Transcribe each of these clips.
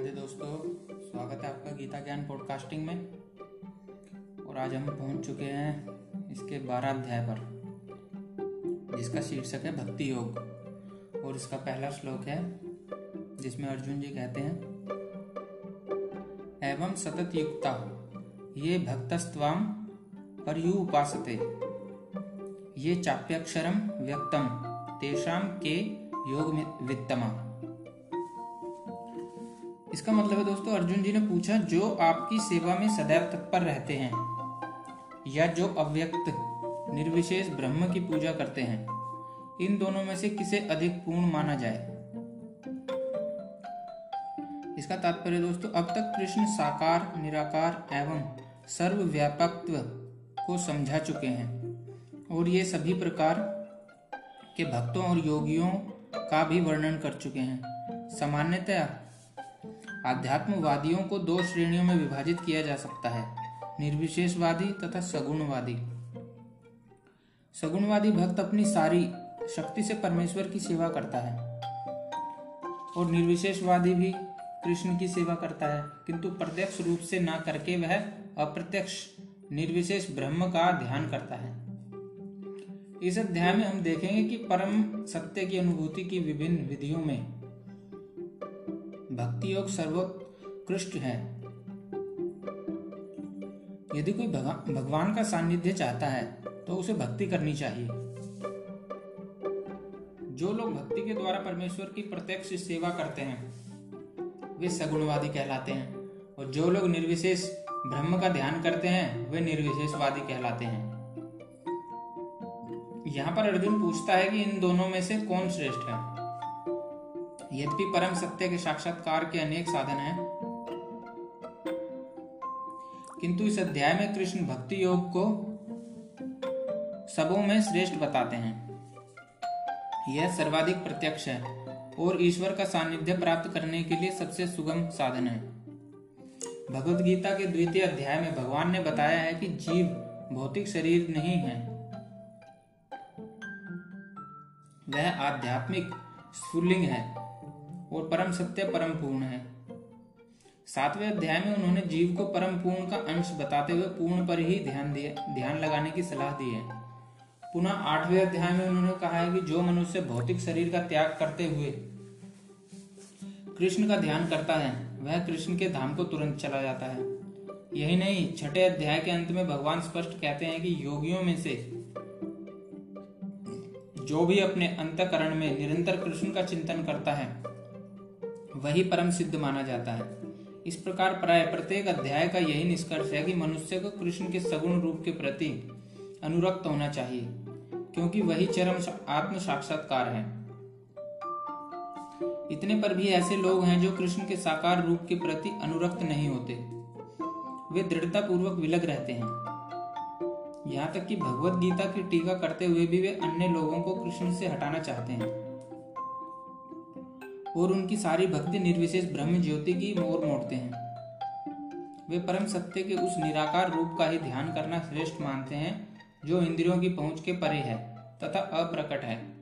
राधे दोस्तों, स्वागत है आपका गीता ज्ञान पॉडकास्टिंग में। और आज हम पहुँच चुके हैं इसके बारह अध्याय पर, जिसका शीर्षक है भक्ति योग। और इसका पहला श्लोक है, जिसमें अर्जुन जी कहते हैं, एवं सतत युक्ता, ये भक्तस्वाम पर यू उपासते ये चाप्यक्षरम व्यक्तम तेषाम के योग वित्तमा इसका मतलब है दोस्तों, अर्जुन जी ने पूछा, जो आपकी सेवा में सदैव तत्पर रहते हैं या जो अव्यक्त, निर्विशेष ब्रह्म की पूजा करते हैं, इन दोनों में से किसे अधिक पूर्ण माना जाए? इसका तात्पर्य दोस्तों, अब तक कृष्ण साकार, निराकार एवं सर्वव्यापकत्व को समझा चुके हैं और ये सभी प्रकार के भक्तों और योगियों का भी वर्णन कर चुके हैं। सामान्यतया आध्यात्मवादियों को दो श्रेणियों में विभाजित किया जा सकता है, निर्विशेषवादी तथा सगुणवादी। सगुणवादी भक्त अपनी सारी शक्ति से परमेश्वर की सेवा करता है, और निर्विशेषवादी भी कृष्ण की सेवा करता है, किंतु प्रत्यक्ष रूप से ना करके वह अप्रत्यक्ष, निर्विशेष ब्रह्म का ध्यान करता है। इस अध्याय में हम देखेंगे कि परम सत्य की अनुभूति की विभिन्न विधियों में भक्ति योग सर्वोत्कृष्ट है। यदि कोई भगवान का सानिध्य चाहता है तो उसे भक्ति करनी चाहिए। जो लोग भक्ति के द्वारा परमेश्वर की प्रत्यक्ष सेवा करते हैं, वे सगुणवादी कहलाते हैं, और जो लोग निर्विशेष ब्रह्म का ध्यान करते हैं, वे निर्विशेषवादी कहलाते हैं। यहाँ पर अर्जुन पूछता है कि इन दोनों में से कौन श्रेष्ठ है? यद्यपि परम सत्य के साक्षात्कार के अनेक साधन हैं, किंतु इस अध्याय में कृष्ण भक्ति योग को सबों में श्रेष्ठ बताते हैं। यह सर्वाधिक प्रत्यक्ष है और ईश्वर का सानिध्य प्राप्त करने के लिए सबसे सुगम साधन है। भगवत गीता के द्वितीय अध्याय में भगवान ने बताया है कि जीव भौतिक शरीर नहीं है। वह आध्यात्मिक स्फुलिंग है। और परम सत्य परम पूर्ण है। सातवें अध्याय में उन्होंने जीव को परम पूर्ण का अंश बताते हुए पूर्ण पर ही ध्यान दिए, ध्यान लगाने की सलाह दी है। पुनः आठवें अध्याय में उन्होंने कहा है कि जो मनुष्य भौतिक शरीर का त्याग करते हुए कृष्ण का ध्यान करता है, वह कृष्ण के धाम को तुरंत चला जाता है। यही नहीं, छठे अध्याय के अंत में भगवान स्पष्ट कहते हैं कि योगियों में से जो भी अपने अंतकरण में निरंतर कृष्ण का चिंतन करता है वही परम सिद्ध माना जाता है। इस प्रकार प्राय प्रत्येक अध्याय का यही निष्कर्ष है कि मनुष्य को कृष्ण के सगुण रूप के प्रति अनुरक्त होना चाहिए, क्योंकि वही चरम आत्म साक्षात्कार है। इतने पर भी ऐसे लोग हैं जो कृष्ण के साकार रूप के प्रति अनुरक्त नहीं होते। वे दृढ़ता पूर्वक विलग रहते हैं। यहाँ तक कि भगवत गीता की टीका करते हुए भी वे अन्य लोगों को कृष्ण से हटाना चाहते हैं। और उनकी सारी भक्ति निर्विशेष ब्रह्म ज्योति की मोर मोड़ते हैं। वे परम सत्य के उस निराकार रूप का ही ध्यान करना श्रेष्ठ मानते हैं, जो इंद्रियों की पहुँच के परे है तथा अप्रकट है।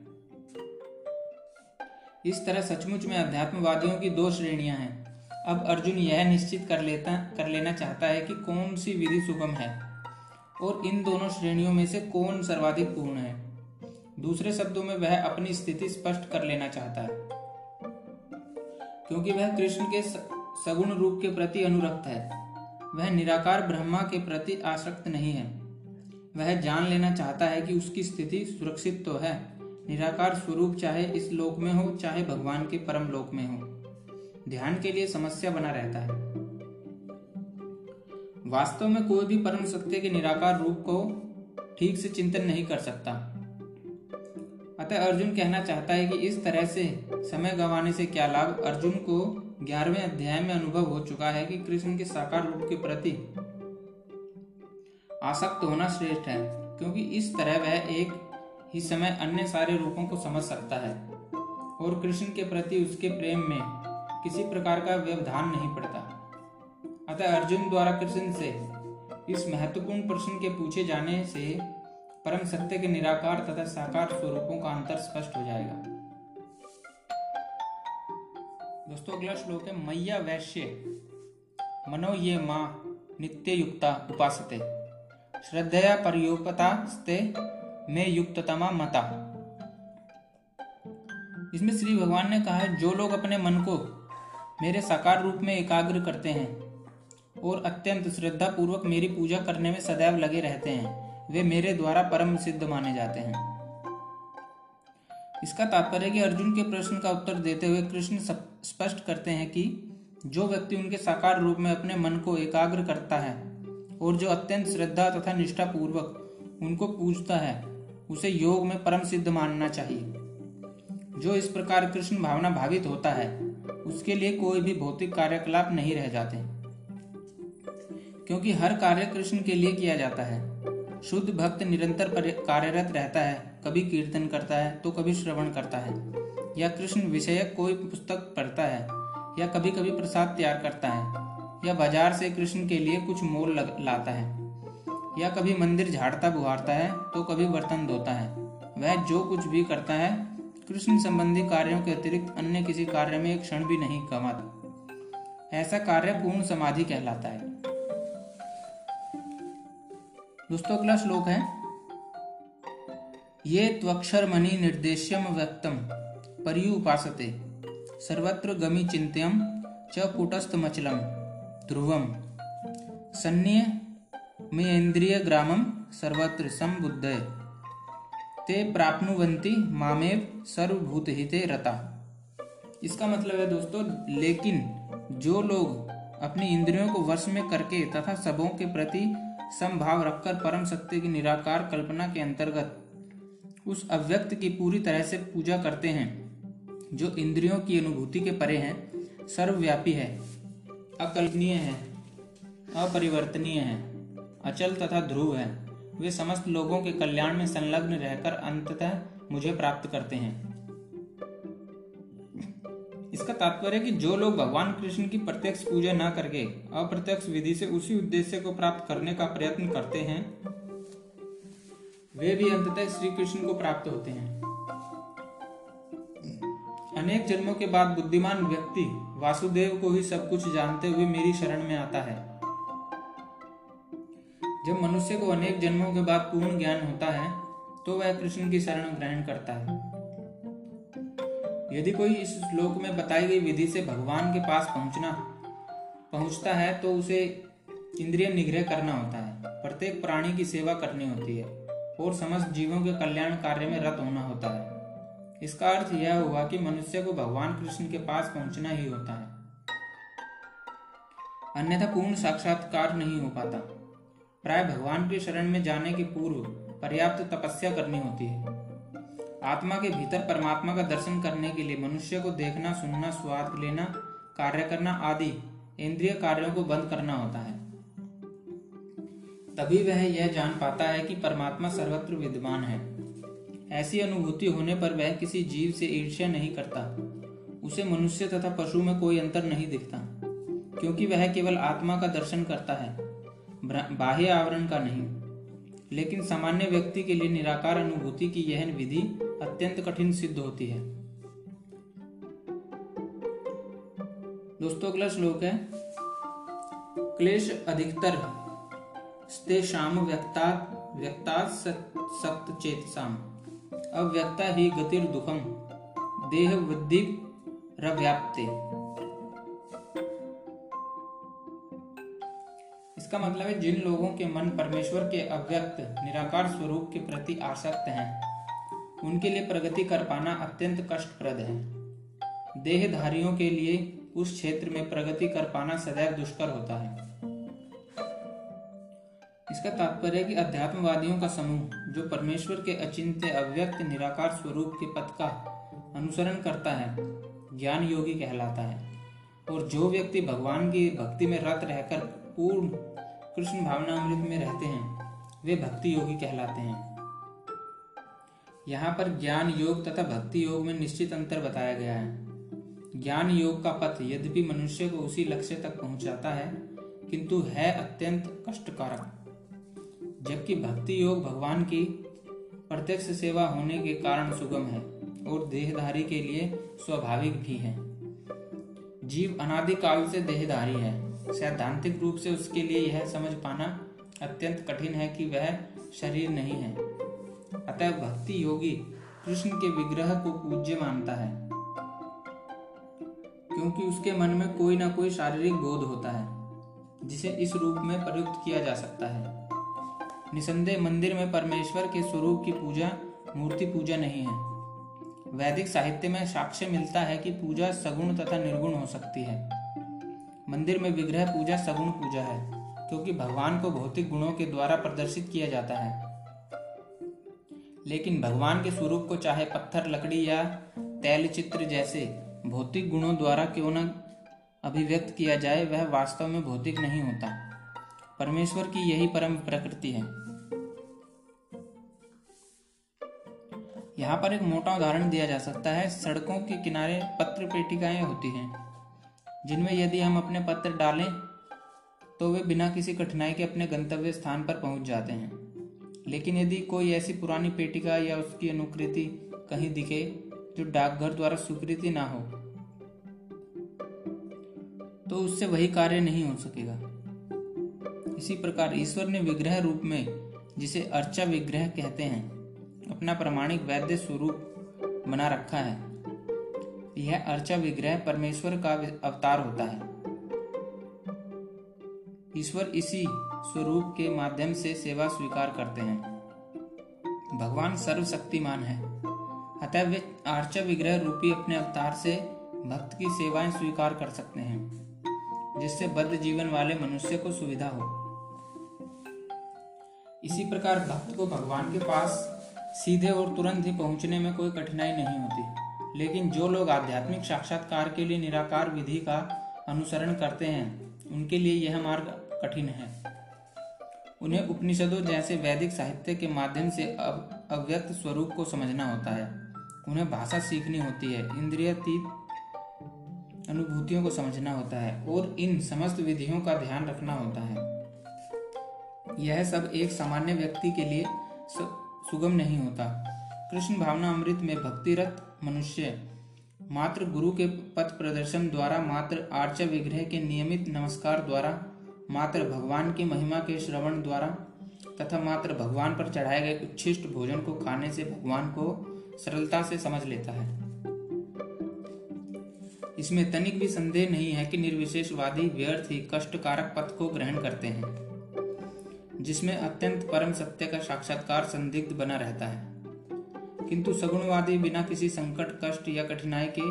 इस तरह सचमुच में अध्यात्मवादियों की दो श्रेणियाँ हैं। अब अर्जुन यह निश्चित कर लेता, कर लेना चाहता है कि कौन सी विधि सुगम है, और इन दोनों श्रेणियों में से कौन सर्वाधिक पूर्ण है। दूसरे शब्दों में वह अपनी स्थिति स्पष्ट कर लेना चाहता है। क्योंकि वह कृष्ण के सगुण रूप के प्रति अनुरक्त है। वह निराकार ब्रह्मा के प्रति आसक्त नहीं है। वह जान लेना चाहता है कि उसकी स्थिति सुरक्षित तो है। निराकार स्वरूप चाहे इस लोक में हो, चाहे भगवान के परम लोक में हो। ध्यान के लिए समस्या बना रहता है। वास्तव में कोई भी परम सत्य के निराकार रूप को ठीक से चिंतन नहीं कर सकता। अतः अर्जुन कहना चाहता है कि इस तरह से समय गंवाने से क्या लाभ? अर्जुन को ग्यारहवें अध्याय में अनुभव हो चुका है कि कृष्ण के साकार रूप के प्रति आसक्त होना श्रेष्ठ है, क्योंकि इस तरह वह एक ही समय अन्य सारे रूपों को समझ सकता है और कृष्ण के प्रति उसके प्रेम में किसी प्रकार का व्यवधान नहीं पड़ता। अतः अर्जुन द्वारा कृष्ण से इस महत्वपूर्ण प्रश्न के पूछे जाने से परम सत्य के निराकार तथा साकार स्वरूपों का अंतर स्पष्ट हो जाएगा। दोस्तों, अगला श्लोक है मैया वैश्य, मनो ये माँ नित्य युक्ता उपासते। श्रद्धया स्ते में युक्ततमा मता। इसमें श्री भगवान ने कहा है जो लोग अपने मन को मेरे साकार रूप में एकाग्र करते हैं और अत्यंत श्रद्धा पूर्वक मेरी पूजा करने में सदैव लगे रहते हैं वे मेरे द्वारा परम सिद्ध माने जाते हैं। इसका तात्पर्य कि अर्जुन के प्रश्न का उत्तर देते हुए कृष्ण स्पष्ट करते हैं कि जो व्यक्ति उनके साकार रूप में अपने मन को एकाग्र करता है और जो अत्यंत श्रद्धा तथा निष्ठा पूर्वक उनको पूजता है, उसे योग में परम सिद्ध मानना चाहिए। जो इस प्रकार कृष्ण भावना भावित होता है, उसके लिए कोई भी भौतिक कार्यकलाप नहीं रह जाते। क्योंकि हर कार्य कृष्ण के लिए किया जाता है। शुद्ध भक्त निरंतर कार्यरत रहता है, कभी कीर्तन करता है तो कभी श्रवण करता है। या कृष्ण विषयक कोई पुस्तक पढ़ता है, या कभी कभी प्रसाद तैयार करता है, या बाज़ार से कृष्ण के लिए कुछ मोल लाता है। या कभी मंदिर झाड़ता बुहारता है तो कभी बर्तन धोता है। वह जो कुछ भी करता है, कृष्ण संबंधी कार्यों के अतिरिक्त अन्य किसी कार्य में एक क्षण भी नहीं कमाता ऐसा कार्य पूर्ण समाधि कहलाता है। दोस्तों, अगला श्लोक है। ये त्वक्षर मणि निर्देश्यम व्यक्तम, पर्यु उपासते, सर्वत्र गमी चिंत्यम च कुटस्थमचलम, ध्रुवम। सन्य में इंद्रिय ग्रामम सर्वत्र संबुद्ध ते प्राप्नुवंती मामेव सर्वभूत हिते रता। इसका मतलब है दोस्तों, लेकिन जो लोग अपनी इंद्रियों को वश में करके तथा सबों के प्रति समभाव रखकर परम सत्य की निराकार कल्पना के अंतर्गत उस अव्यक्त की पूरी तरह से पूजा करते हैं, जो इंद्रियों की अनुभूति के परे हैं, सर्वव्यापी है, अकल्पनीय है, अपरिवर्तनीय है, अचल तथा ध्रुव है। वे समस्त लोगों के कल्याण में संलग्न रहकर अंततः मुझे प्राप्त करते हैं। इसका तात्पर्य कि जो लोग भगवान कृष्ण की प्रत्यक्ष पूजा न करके अप्रत्यक्ष विधि से उसी उद्देश्य को प्राप्त करने का प्रयत्न करते हैं, वे भी अंततः श्री कृष्ण को प्राप्त होते हैं। अनेक जन्मों के बाद बुद्धिमान व्यक्ति वासुदेव को ही सब कुछ जानते हुए मेरी शरण में आता है। जब मनुष्य को अनेक जन्मों के बाद पूर्ण ज्ञान होता है तो वह कृष्ण की शरण ग्रहण करता है। यदि कोई इस श्लोक में बताई गई विधि से भगवान के पास पहुँचना, पहुँचता है तो उसे इंद्रिय निग्रह करना होता है। प्रत्येक प्राणी की सेवा करनी होती है, और समस्त जीवों के कल्याण कार्य में रत होना होता है। इसका अर्थ यह हुआ कि मनुष्य को भगवान कृष्ण के पास पहुँचना ही होता है। अन्यथा पूर्ण साक्षात्कार नहीं हो पाता। प्राय भगवान की शरण में जाने के पूर्व पर्याप्त तपस्या करनी होती है। आत्मा के भीतर परमात्मा का दर्शन करने के लिए मनुष्य को देखना, सुनना, स्वाद लेना, कार्य करना आदि इंद्रिय कार्यों को बंद करना होता है। तभी वह यह जान पाता है कि परमात्मा सर्वत्र विद्यमान है। ऐसी अनुभूति होने पर वह किसी जीव से ईर्ष्या नहीं करता। उसे मनुष्य तथा पशु में कोई अंतर नहीं दिखता, क्योंकि वह केवल आत्मा का दर्शन करता है बाह्य आवरण का नहीं। लेकिन सामान्य व्यक्ति के लिए निराकार अनुभूति की यह विधि अत्यंत कठिन सिद्ध होती है। दोस्तों, अगला श्लोक है, क्लेश अधिकतर शाम व्यक्ता व्यक्ता सक्त चेतसाम अव्यक्ता ही गतिर दुखम, देह वृद्धि रव्याप्ते इसका मतलब है, जिन लोगों के मन परमेश्वर के अव्यक्त, निराकार स्वरूप के प्रति आसक्त हैं उनके लिए प्रगति कर पाना अत्यंत कष्टप्रद है। देहधारियों के लिए उस क्षेत्र में प्रगति कर पाना सदैव दुष्कर होता है। इसका तात्पर्य कि अध्यात्मवादियों का समूह, जो परमेश्वर के अचिंत्य, अव्यक्त, निराकार स्वरूप के पथ का अनुसरण करता है, ज्ञान योगी कहलाता है। और जो व्यक्ति भगवान की भक्ति में रत रहकर पूर्ण कृष्ण भावना अमृत में रहते हैं, वे भक्ति योगी कहलाते हैं। यहाँ पर ज्ञान योग तथा भक्ति योग में निश्चित अंतर बताया गया है। ज्ञान योग का पथ यद्यपि मनुष्य को उसी लक्ष्य तक पहुंचाता है, किंतु है अत्यंत कष्टकारक। जबकि भक्ति योग भगवान की प्रत्यक्ष सेवा होने के कारण सुगम है और देहधारी के लिए स्वाभाविक भी है। जीव अनादिकाल से देहधारी है। सैद्धांतिक रूप से उसके लिए यह समझ पाना अत्यंत कठिन है कि वह शरीर नहीं है। अतः भक्ति योगी कृष्ण के विग्रह को पूज्य मानता है। क्योंकि उसके मन में कोई ना कोई शारीरिक बोध होता है, जिसे इस रूप में प्रयुक्त किया जा सकता है। निसंदेह मंदिर में परमेश्वर के स्वरूप की पूजा, मूर्ति पूजा नहीं है। वैदिक साहित्य में साक्ष्य मिलता है कि पूजा सगुण तथा निर्गुण हो सकती है। मंदिर में विग्रह पूजा सगुण पूजा है, क्योंकि भगवान को भौतिक गुणों के द्वारा प्रदर्शित किया जाता है। लेकिन भगवान के स्वरूप को चाहे पत्थर, लकड़ी या तैल चित्र जैसे भौतिक गुणों द्वारा क्यों न अभिव्यक्त किया जाए, वह वास्तव में भौतिक नहीं होता। परमेश्वर की यही परम प्रकृति है। यहाँ पर एक मोटा उदाहरण दिया जा सकता है। सड़कों के किनारे पत्र पेटिकाएँ होती हैं, जिनमें यदि हम अपने पत्र डालें तो वे बिना किसी कठिनाई के अपने गंतव्य स्थान पर पहुँच जाते हैं। लेकिन यदि कोई ऐसी पुरानी पेटिका या उसकी अनुकृति कहीं दिखे जो डाकघर द्वारा स्वीकृति ना हो तो उससे वही कार्य नहीं हो सकेगा। इसी प्रकार ईश्वर ने विग्रह रूप में, जिसे अर्चा विग्रह कहते हैं, अपना प्रमाणिक वैद्य स्वरूप बना रखा है। यह अर्चा विग्रह परमेश्वर का अवतार होता है। ईश्वर इसी स्वरूप के माध्यम से सेवा स्वीकार करते हैं। भगवान सर्वशक्तिमान है। अतः वे आर्चा विग्रह रूपी अपने अवतार से भक्त की सेवाएँ स्वीकार कर सकते हैं, जिससे बद्ध जीवन वाले मनुष्य को सुविधा हो। इसी प्रकार भक्त को भगवान के पास सीधे और तुरंत ही पहुँचने में कोई कठिनाई नहीं होती, लेकिन जो लोग आध्यात्मिक साक्षात्कार के लिए निराकार विधि का अनुसरण करते हैं, उनके लिए यह मार्ग कठिन है। उन्हें उपनिषदों जैसे वैदिक साहित्य के माध्यम से अव्यक्त स्वरूप को समझना होता है। उन्हें भाषा सीखनी होती है, इंद्रियातीत अनुभूतियों को समझना होता है और इन समस्त विधियों का ध्यान रखना होता है। यह सब एक सामान्य व्यक्ति के लिए सुगम नहीं होता। कृष्ण भावना अमृत में भक्तिरत मनुष्य मात्र गुरु के पथ प्रदर्शन द्वारा मात्र आर्च विग्रह के नियमित नमस्कार द्वारा मात्र भगवान की महिमा के श्रवण द्वारा तथा मात्र भगवान पर चढ़ाए गए उच्छिष्ट भोजन को खाने से भगवान को सरलता से समझ लेता है। इसमें तनिक भी संदेह नहीं है कि निर्विशेषवादी व्यर्थ ही कष्टकारक पथ को ग्रहण करते हैं, जिसमें अत्यंत परम सत्य का साक्षात्कार संदिग्ध बना रहता है। किंतु सगुणवादी बिना किसी संकट, कष्ट या कठिनाई के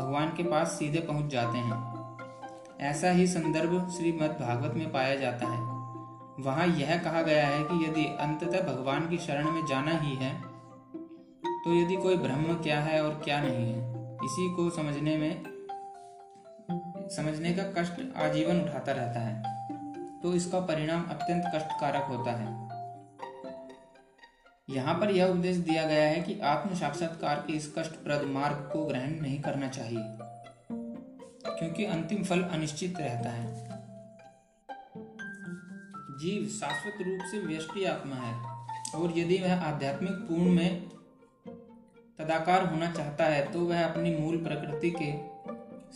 भगवान के पास सीधे पहुँच जाते हैं। ऐसा ही संदर्भ श्रीमद् भागवत में पाया जाता है। वहाँ यह कहा गया है कि यदि अंततः भगवान की शरण में जाना ही है तो यदि कोई ब्रह्म क्या है और क्या नहीं है, इसी को समझने में, समझने का कष्ट आजीवन उठाता रहता है। तो इसका परिणाम अत्यंत कष्टकारक होता है। यहाँ पर यह उपदेश दिया गया है कि आत्म साक्षात्कार के इस कष्टप्रद मार्ग को ग्रहण नहीं करना चाहिए। क्योंकि अंतिम फल अनिश्चित रहता है। जीव शाश्वत रूप से व्यष्टि आत्मा है और यदि वह आध्यात्मिक पूर्ण में तदाकार होना चाहता है तो वह अपनी मूल प्रकृति के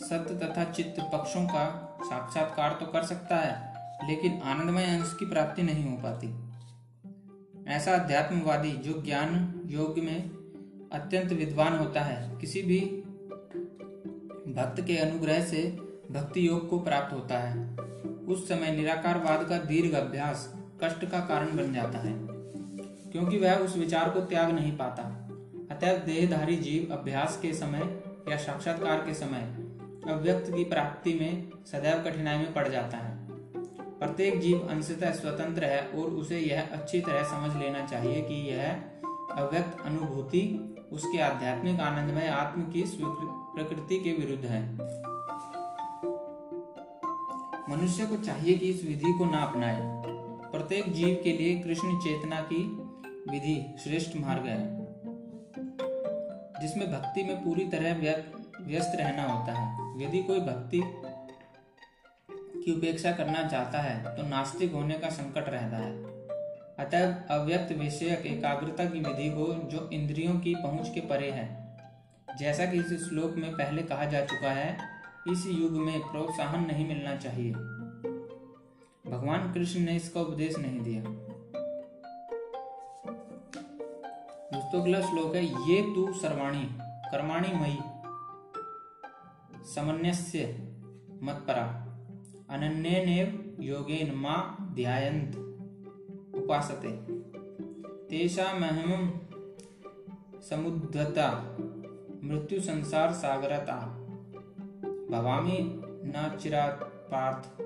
सत्य तथा चित्त पक्षों का साक्षात्कार तो कर सकता है, लेकिन आनंदमय अंश की प्राप्ति नहीं हो पाती। ऐसा अध्यात्मवादी जो ज्ञान, योग में अत्यंत विद्वान होता है, किसी भी भक्त के अनुग्रह से भक्ति योग को प्राप्त होता है। उस समय निराकारवाद का दीर्घ अभ्यास कष्ट का कारण बन जाता है, क्योंकि वह उस विचार को त्याग नहीं पाता। अतः देहधारी जीव अभ्यास के समय या साक्षात्कार के समय अव्यक्त की प्राप्ति में सदैव कठिनाई में पड़ जाता है। प्रत्येक जीव अंशतः स्वतंत्र है और उसे यह अच्छी तरह समझ लेना चाहिए कि यह अव्यक्त अनुभूति उसके आध्यात्मिक आनंदमय आत्म की प्रकृति के विरुद्ध है। मनुष्य को चाहिए कि इस विधि को ना अपनाए। प्रत्येक जीव के लिए कृष्ण चेतना की विधि श्रेष्ठ मार्ग है। जिसमें भक्ति में पूरी तरह व्यस्त रहना होता है। यदि कोई भक्ति की उपेक्षा करना चाहता है तो नास्तिक होने का संकट रहता है। अतः अव्यक्त विषयक एकाग्रता की विधि को जो इंद्रियों की पहुँच के परे है। जैसा कि इस श्लोक में पहले कहा जा चुका है, इस युग में प्रोत्साहन नहीं मिलना चाहिए। भगवान कृष्ण ने इसका उपदेश नहीं दिया। दोस्तों, अगला श्लोक है, ये तू सर्वाणी, कर्माणी मई समन्यस्य मत्परा, अनन्यनेव योगेन मा ध्यायन्त। उपासते। तेषामहं समुद्धता, मृत्यु संसार सागरता। भवामी न चिरात पार्थ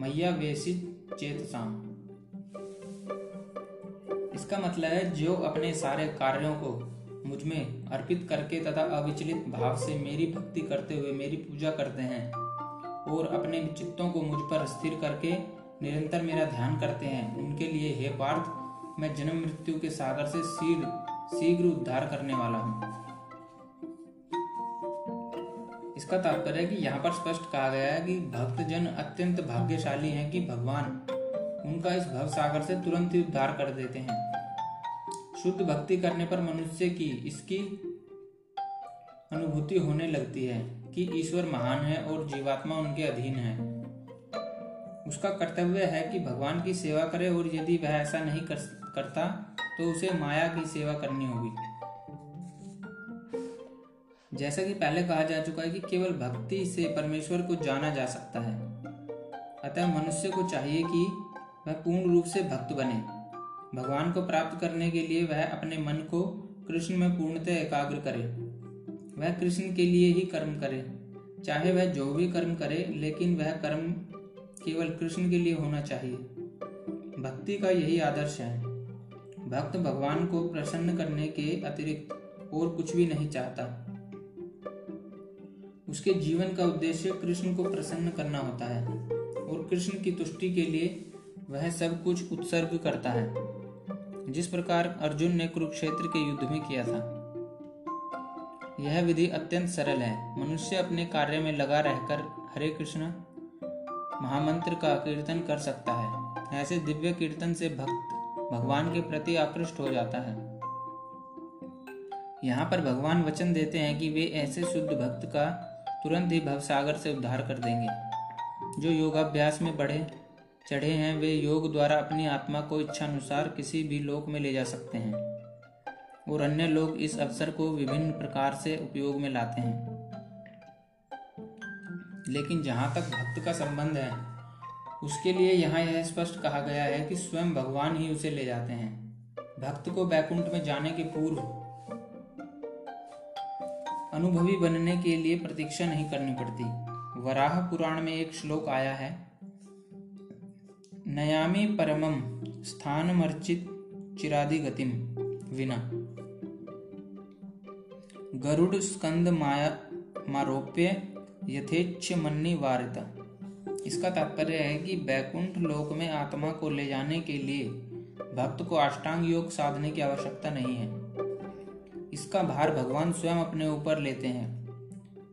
मैया वेशित चेतसाम इसका मतलब है, जो अपने सारे कार्यों को मुझमें अर्पित करके तथा अविचलित भाव से मेरी भक्ति करते हुए मेरी पूजा करते हैं, और अपने चित्तों को मुझ पर स्थिर करके निरंतर मेरा ध्यान करते हैं। उनके लिए हे पार्थ, मैं जन्म मृत्यु के सागर से शीघ्र शीघ्र उद्धार करने वाला हूँ। इसका तात्पर्य है कि यहाँ पर स्पष्ट कहा गया है कि भक्त जन अत्यंत भाग्यशाली हैं कि भगवान उनका इस भव सागर से तुरंत ही उद्धार कर देते हैं। शुद्ध भक्ति करने पर मनुष्य की इसकी अनुभूति होने लगती है कि ईश्वर महान है और जीवात्मा उनके अधीन है। उसका कर्तव्य है कि भगवान की सेवा करे और यदि वह ऐसा नहीं कर, करता तो उसे माया की सेवा करनी होगी। जैसा कि पहले कहा जा चुका है कि केवल भक्ति से परमेश्वर को जाना जा सकता है। अतः मनुष्य को चाहिए कि वह पूर्ण रूप से भक्त बने। भगवान को प्राप्त करने के लिए वह अपने मन को कृष्ण में पूर्णतः एकाग्र करे। वह कृष्ण के लिए ही कर्म करे। चाहे वह जो भी कर्म करे लेकिन वह कर्म केवल कृष्ण के लिए होना चाहिए। भक्ति का यही आदर्श है। भक्त भगवान को प्रसन्न करने के अतिरिक्त और कुछ भी नहीं चाहता। उसके जीवन का उद्देश्य कृष्ण को प्रसन्न करना होता है और कृष्ण की तुष्टि के लिए वह सब कुछ उत्सर्ग करता है। जिस प्रकार अर्जुन ने कुरुक्षेत्र के युद्ध में किया था। यह विधि अत्यंत सरल है। मनुष्य अपने कार्य में लगा रहकर हरे कृष्ण महामंत्र का कीर्तन कर सकता है। ऐसे दिव्य कीर्तन से भक्त भगवान के प्रति आकृष्ट हो जाता है। यहाँ पर भगवान वचन देते हैं कि वे ऐसे शुद्ध भक्त का तुरंत ही भवसागर से उद्धार कर देंगे। जो योगाभ्यास में बढ़े, चढ़े हैं, वे योग द्वारा अपनी आत्मा को इच्छानुसार किसी भी लोक में ले जा सकते हैं। और अन्य लोग इस अवसर को विभिन्न प्रकार से उपयोग में लाते हैं। लेकिन जहाँ तक भक्त का संबंध है, उसके लिए यहाँ यह स्पष्ट कहा गया है कि स्वयं भगवान ही उसे ले जाते हैं। भक्त को बैकुंठ में जाने के पूर्व अनुभवी बनने के लिए प्रतीक्षा नहीं करनी पड़ती। वराह पुराण में एक श्लोक आया है, नयामी परमम स्थानमर्चित चिरादि गतिम विना। गरुड़ स्कंद माया मारोप्य यथेच्छ मन्नी वारिता इसका तात्पर्य है कि बैकुंठ लोक में आत्मा को ले जाने के लिए भक्त को अष्टांग योग साधने की आवश्यकता नहीं है। इसका भार भगवान स्वयं अपने ऊपर लेते हैं।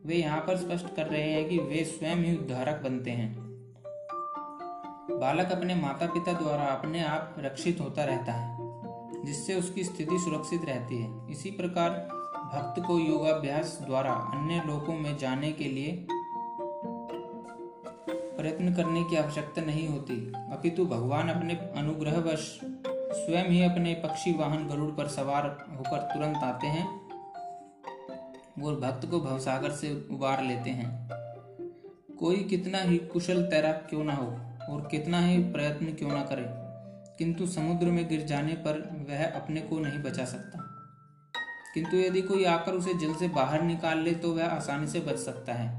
वे यहाँ पर स्पष्ट कर रहे हैं कि वे स्वयं ही उद्धारक बनते हैं। बालक अपने माता पिता द्वारा अपने आप रक्षित होता रहता है, जिससे उसकी स्थिति सुरक्षित रहती है। इसी प्रकार भक्त को योगाभ्यास द्वारा अन्य लोकों में जाने के लिए प्रयत्न करने की आवश्यकता नहीं होती। अपितु भगवान अपने अनुग्रहवश स्वयं ही अपने पक्षी वाहन गरुड़ पर सवार होकर तुरंत आते हैं और भक्त को भवसागर से उबार लेते हैं। कोई कितना ही कुशल तैराक क्यों ना हो और कितना ही प्रयत्न क्यों ना करे, किंतु समुद्र में गिर जाने पर वह अपने को नहीं बचा सकता। किंतु यदि कोई आकर उसे जल से बाहर निकाल ले तो वह आसानी से बच सकता है।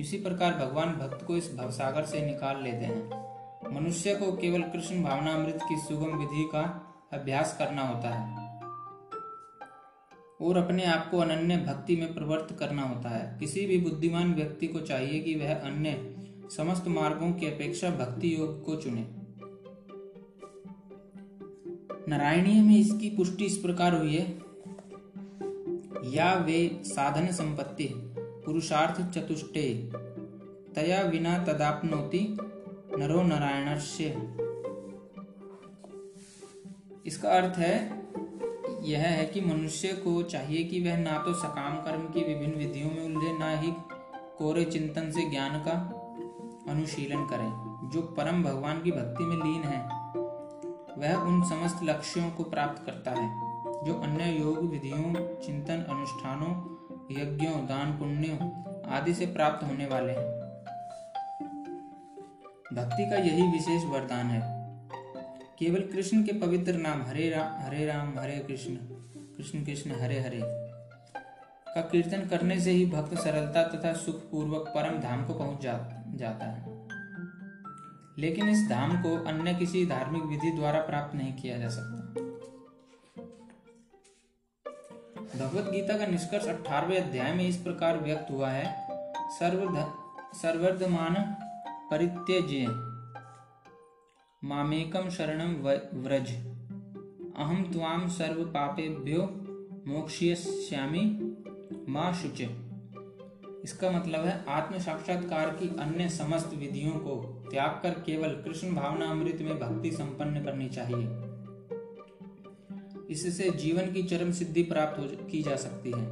इसी प्रकार भगवान भक्त को इस भवसागर से निकाल लेते हैं। मनुष्य को केवल कृष्ण भावनामृत की सुगम विधि का अभ्यास करना होता है और अपने आप को अनन्य भक्ति में प्रवृत्त करना होता है। किसी भी बुद्धिमान व्यक्ति को चाहिए कि वह अन्य समस्त मार्गों की अपेक्षा भक्ति योग को चुने। नारायणीय में इसकी पुष्टि इस प्रकार हुई है या वे साधन संपत्ति पुरुषार्थ चतुष्टे, तया विना तदापनोति नरो नारायणस्य। इसका अर्थ है, यह है कि मनुष्य को चाहिए कि वह ना तो सकाम कर्म की विभिन्न विधियों में उलझे, ना ही कोरे चिंतन से ज्ञान का अनुशीलन करें, जो परम भगवान की भक्ति में लीन है। वह उन समस्त लक्ष्यों को प्राप्त करता है। जो अन्य योग विधियों चिंतन अनुष्ठानों यज्ञों दान पुण्यों आदि से प्राप्त होने वाले हैं। भक्ति का यही विशेष वरदान है। केवल कृष्ण के पवित्र नाम हरे राम हरे राम हरे कृष्ण कृष्ण कृष्ण हरे हरे का कीर्तन करने से ही भक्त सरलता तथा सुख पूर्वक परम धाम को पहुँच जा, जाता है। लेकिन इस धाम को अन्य किसी धार्मिक विधि द्वारा प्राप्त नहीं किया जा सकता। भगवत गीता का निष्कर्ष अठारवे अध्याय में इस प्रकार व्यक्त हुआ है। सर्ववर्धमान परित्यज्य। मामेकम शरणम व्रज। अहम त्वाम सर्व पापेभ्यो मोक्ष्यश्यामि माँ शुच। इसका मतलब है आत्म साक्षात्कार की अन्य समस्त विधियों को त्याग कर केवल कृष्ण भावना अमृत में भक्ति संपन्न करनी चाहिए। इससे जीवन की चरम सिद्धि प्राप्त की जा सकती है।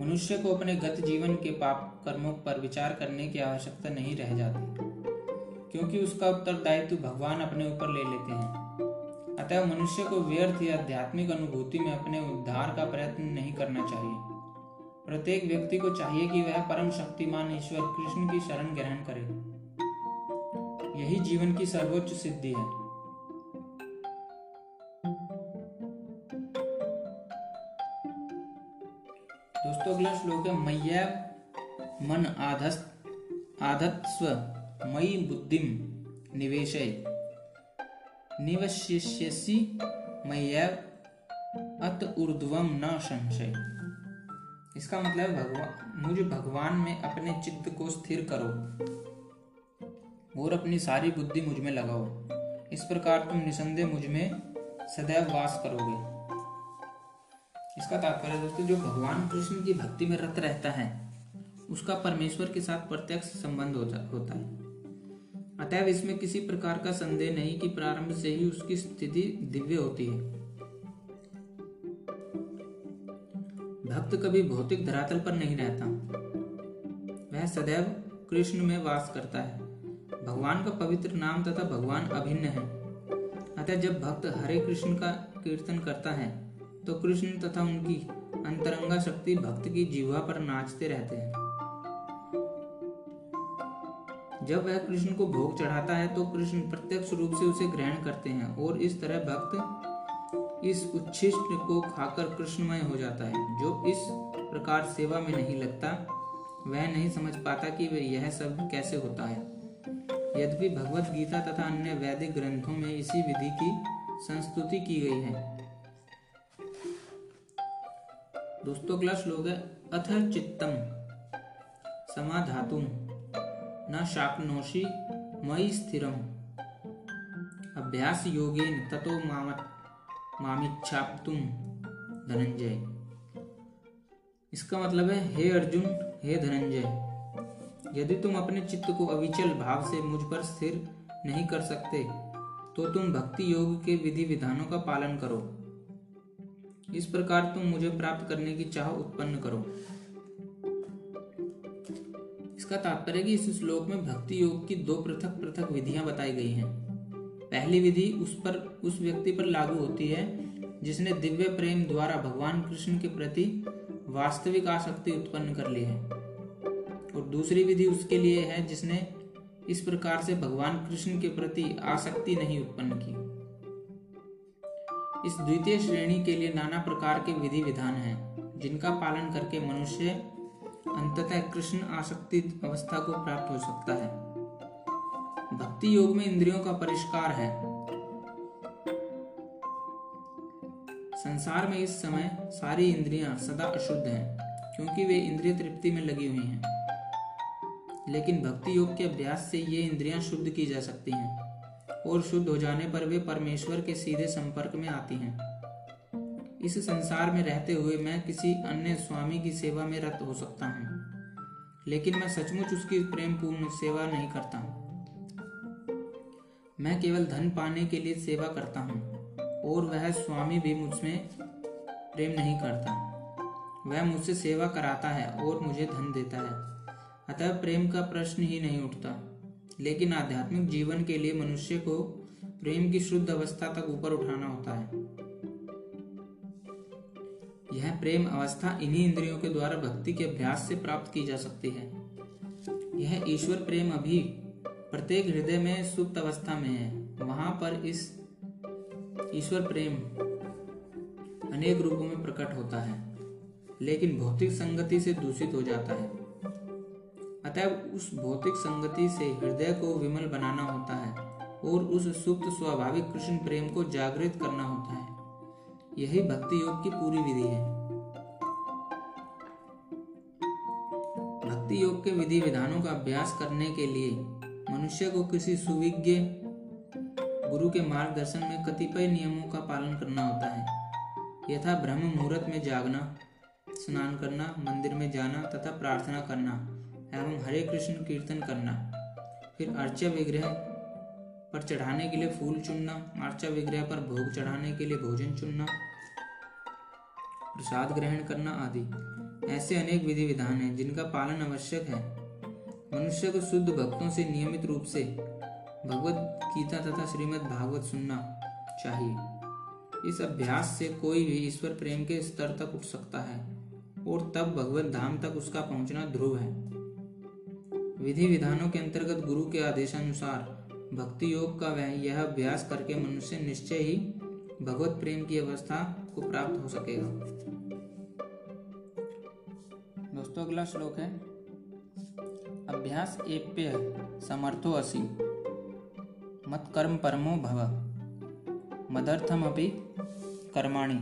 मनुष्य को अपने गत जीवन के पाप कर्मों पर विचार करने की आवश्यकता नहीं रह जाती, क्योंकि उसका उत्तरदायित्व भगवान अपने ऊपर ले लेते हैं। अतः मनुष्य को व्यर्थ या आध्यात्मिक अनुभूति में अपने उद्धार का प्रयत्न नहीं करना चाहिए। प्रत्येक व्यक्ति को चाहिए कि वह परम शक्तिमान ईश्वर कृष्ण की शरण ग्रहण करे। यही जीवन की सर्वोच्च सिद्धि है। दोस्तों, अगला श्लोक है मैया मन आधस्त आधत्स्व मई बुद्धिम निवेशय। निवशिष्यसि मैया अत ऊर्ध्वम न संशय। इसका मतलब भगवान मुझे भगवान में अपने चित्त को स्थिर करो और अपनी सारी बुद्धि मुझमें लगाओ। इस प्रकार तुम निसंदेह मुझमें सदैव वास करोगे। इसका तात्पर्य दोस्तों, जो भगवान कृष्ण की भक्ति में रत रहता है, उसका परमेश्वर के साथ प्रत्यक्ष संबंध होता है। अतएव इसमें किसी प्रकार का संदेह नहीं कि प्रारंभ से ही उसकी स्थिति दिव्य होती है। भक्त कभी भौतिक धरातल पर नहीं रहता। वह सदैव कृष्ण में वास करता है। भगवान का पवित्र नाम तथा भगवान अभिन्न है। अतः जब भक्त हरे कृष्ण का कीर्तन करता है तो कृष्ण तथा उनकी अंतरंगा शक्ति भक्त की जीवा पर नाचते रहते हैं। जब वह कृष्ण को भोग चढ़ाता है तो कृष्ण प्रत्यक्ष रूप से उसे ग्रहण करते हैं और इस तरह भक्त इस उच्छिष्ट को खाकर कृष्णमय हो जाता है। जो इस प्रकार सेवा में नहीं लगता, वह नहीं समझ पाता कि यह सब कैसे होता है। यद्यपि भगवत गीता तथा अन्य वैदिक ग्रंथों में इसी विधि की संस्तुति की गई है दोस्तों अगला श्लोक है, अथ चित्तम। समाधातुम। न शाकनोषि मई स्थिरम। अभ्यास योगेन ततो मामत, मामिच्छाप्तुम। धनंजय इसका मतलब है, हे अर्जुन, हे धनंजय यदि तुम अपने चित्त को अविचल भाव से मुझ पर स्थिर नहीं कर सकते तो तुम भक्ति योग के विधि विधानों का पालन करो। इस प्रकार तुम मुझे प्राप्त करने की चाह उत्पन्न करो। इसका तात्पर्य कि इस श्लोक में भक्ति योग की दो पृथक पृथक विधियाँ बताई गई हैं। पहली विधि उस पर, उस व्यक्ति पर लागू होती है, जिसने दिव्य प्रेम द्वारा भगवान कृष्ण के प्रति वास्तविक आसक्ति उत्पन्न कर ली है। और दूसरी विधि उसके लिए है, जिसने इस प्रकार से भगवान कृष्ण के प्रति आसक्ति नहीं उत्पन्न की। इस द्वितीय श्रेणी के लिए नाना प्रकार के विधि विधान हैं, जिनका पालन करके मनुष्य अंततः कृष्ण आसक्ति अवस्था को प्राप्त हो सकता है। भक्ति योग में इंद्रियों का परिष्कार है। संसार में इस समय सारी इंद्रियाँ सदा अशुद्ध हैं, क्योंकि वे इंद्रिय तृप्ति में लगी हुई हैं। लेकिन भक्ति योग के अभ्यास से ये इंद्रियाँ शुद्ध की जा सकती हैं। और शुद्ध हो जाने पर वे परमेश्वर के सीधे संपर्क में आती हैं। इस संसार में रहते हुए मैं किसी अन्य स्वामी की सेवा में रत हो सकता हूँ, लेकिन मैं सचमुच उसकी प्रेम पूर्ण सेवा नहीं करता हूँ। मैं केवल धन पाने के लिए सेवा करता हूँ, और वह स्वामी भी मुझमें प्रेम नहीं करता। वह मुझसे सेवा कराता है और मुझे धन देता है, अतः प्रेम का प्रश्न ही नहीं उठता। लेकिन आध्यात्मिक जीवन के लिए मनुष्य को प्रेम की शुद्ध अवस्था तक ऊपर उठाना होता है। यह प्रेम अवस्था इन्हीं इंद्रियों के द्वारा भक्ति के अभ्यास से प्राप्त की जा सकती है। यह ईश्वर प्रेम अभी प्रत्येक हृदय में सुप्त अवस्था में है। वहाँ पर इस ईश्वर प्रेम अनेक रूपों में प्रकट होता है, लेकिन भौतिक संगति से दूषित हो जाता है। अतः उस भौतिक संगति से हृदय को विमल बनाना होता है और उस सुप्त स्वाभाविक कृष्ण प्रेम को जागृत करना होता है। यही भक्ति योग की पूरी विधि है। भक्ति योग के विधि विधानों का अभ्यास करने के लिए मनुष्य को किसी सुविज्ञ गुरु के मार्गदर्शन में कतिपय नियमों का पालन करना होता है। यथा ब्रह्म मुहूर्त में जागना, स्नान करना, मंदिर में जाना तथा प्रार्थना करना। एवं हरे कृष्ण कीर्तन करना। फिर अर्चा विग्रह पर चढ़ाने के लिए फूल चुनना, अर्चा विग्रह पर भोग चढ़ाने के लिए भोजन चुनना, प्रसाद ग्रहण करना आदि। ऐसे अनेक विधि विधान हैं जिनका पालन आवश्यक है। मनुष्य को शुद्ध भक्तों से नियमित रूप से भगवत गीता तथा श्रीमद् भागवत सुनना चाहिए। इस अभ्यास से कोई भी ईश्वर प्रेम के स्तर तक उठ सकता है और तब भगवत धाम तक उसका पहुँचना ध्रुव है। विधि विधानों के अंतर्गत गुरु के आदेशानुसार भक्ति योग का यह अभ्यास करके मनुष्य निश्चय ही भगवत प्रेम की अवस्था को प्राप्त हो सकेगा। दोस्तों, अगला श्लोक है। अभ्यास एप्य समर्थो असि, मत कर्म परमो भव मदर्थम मदर्थमपि कर्माणि।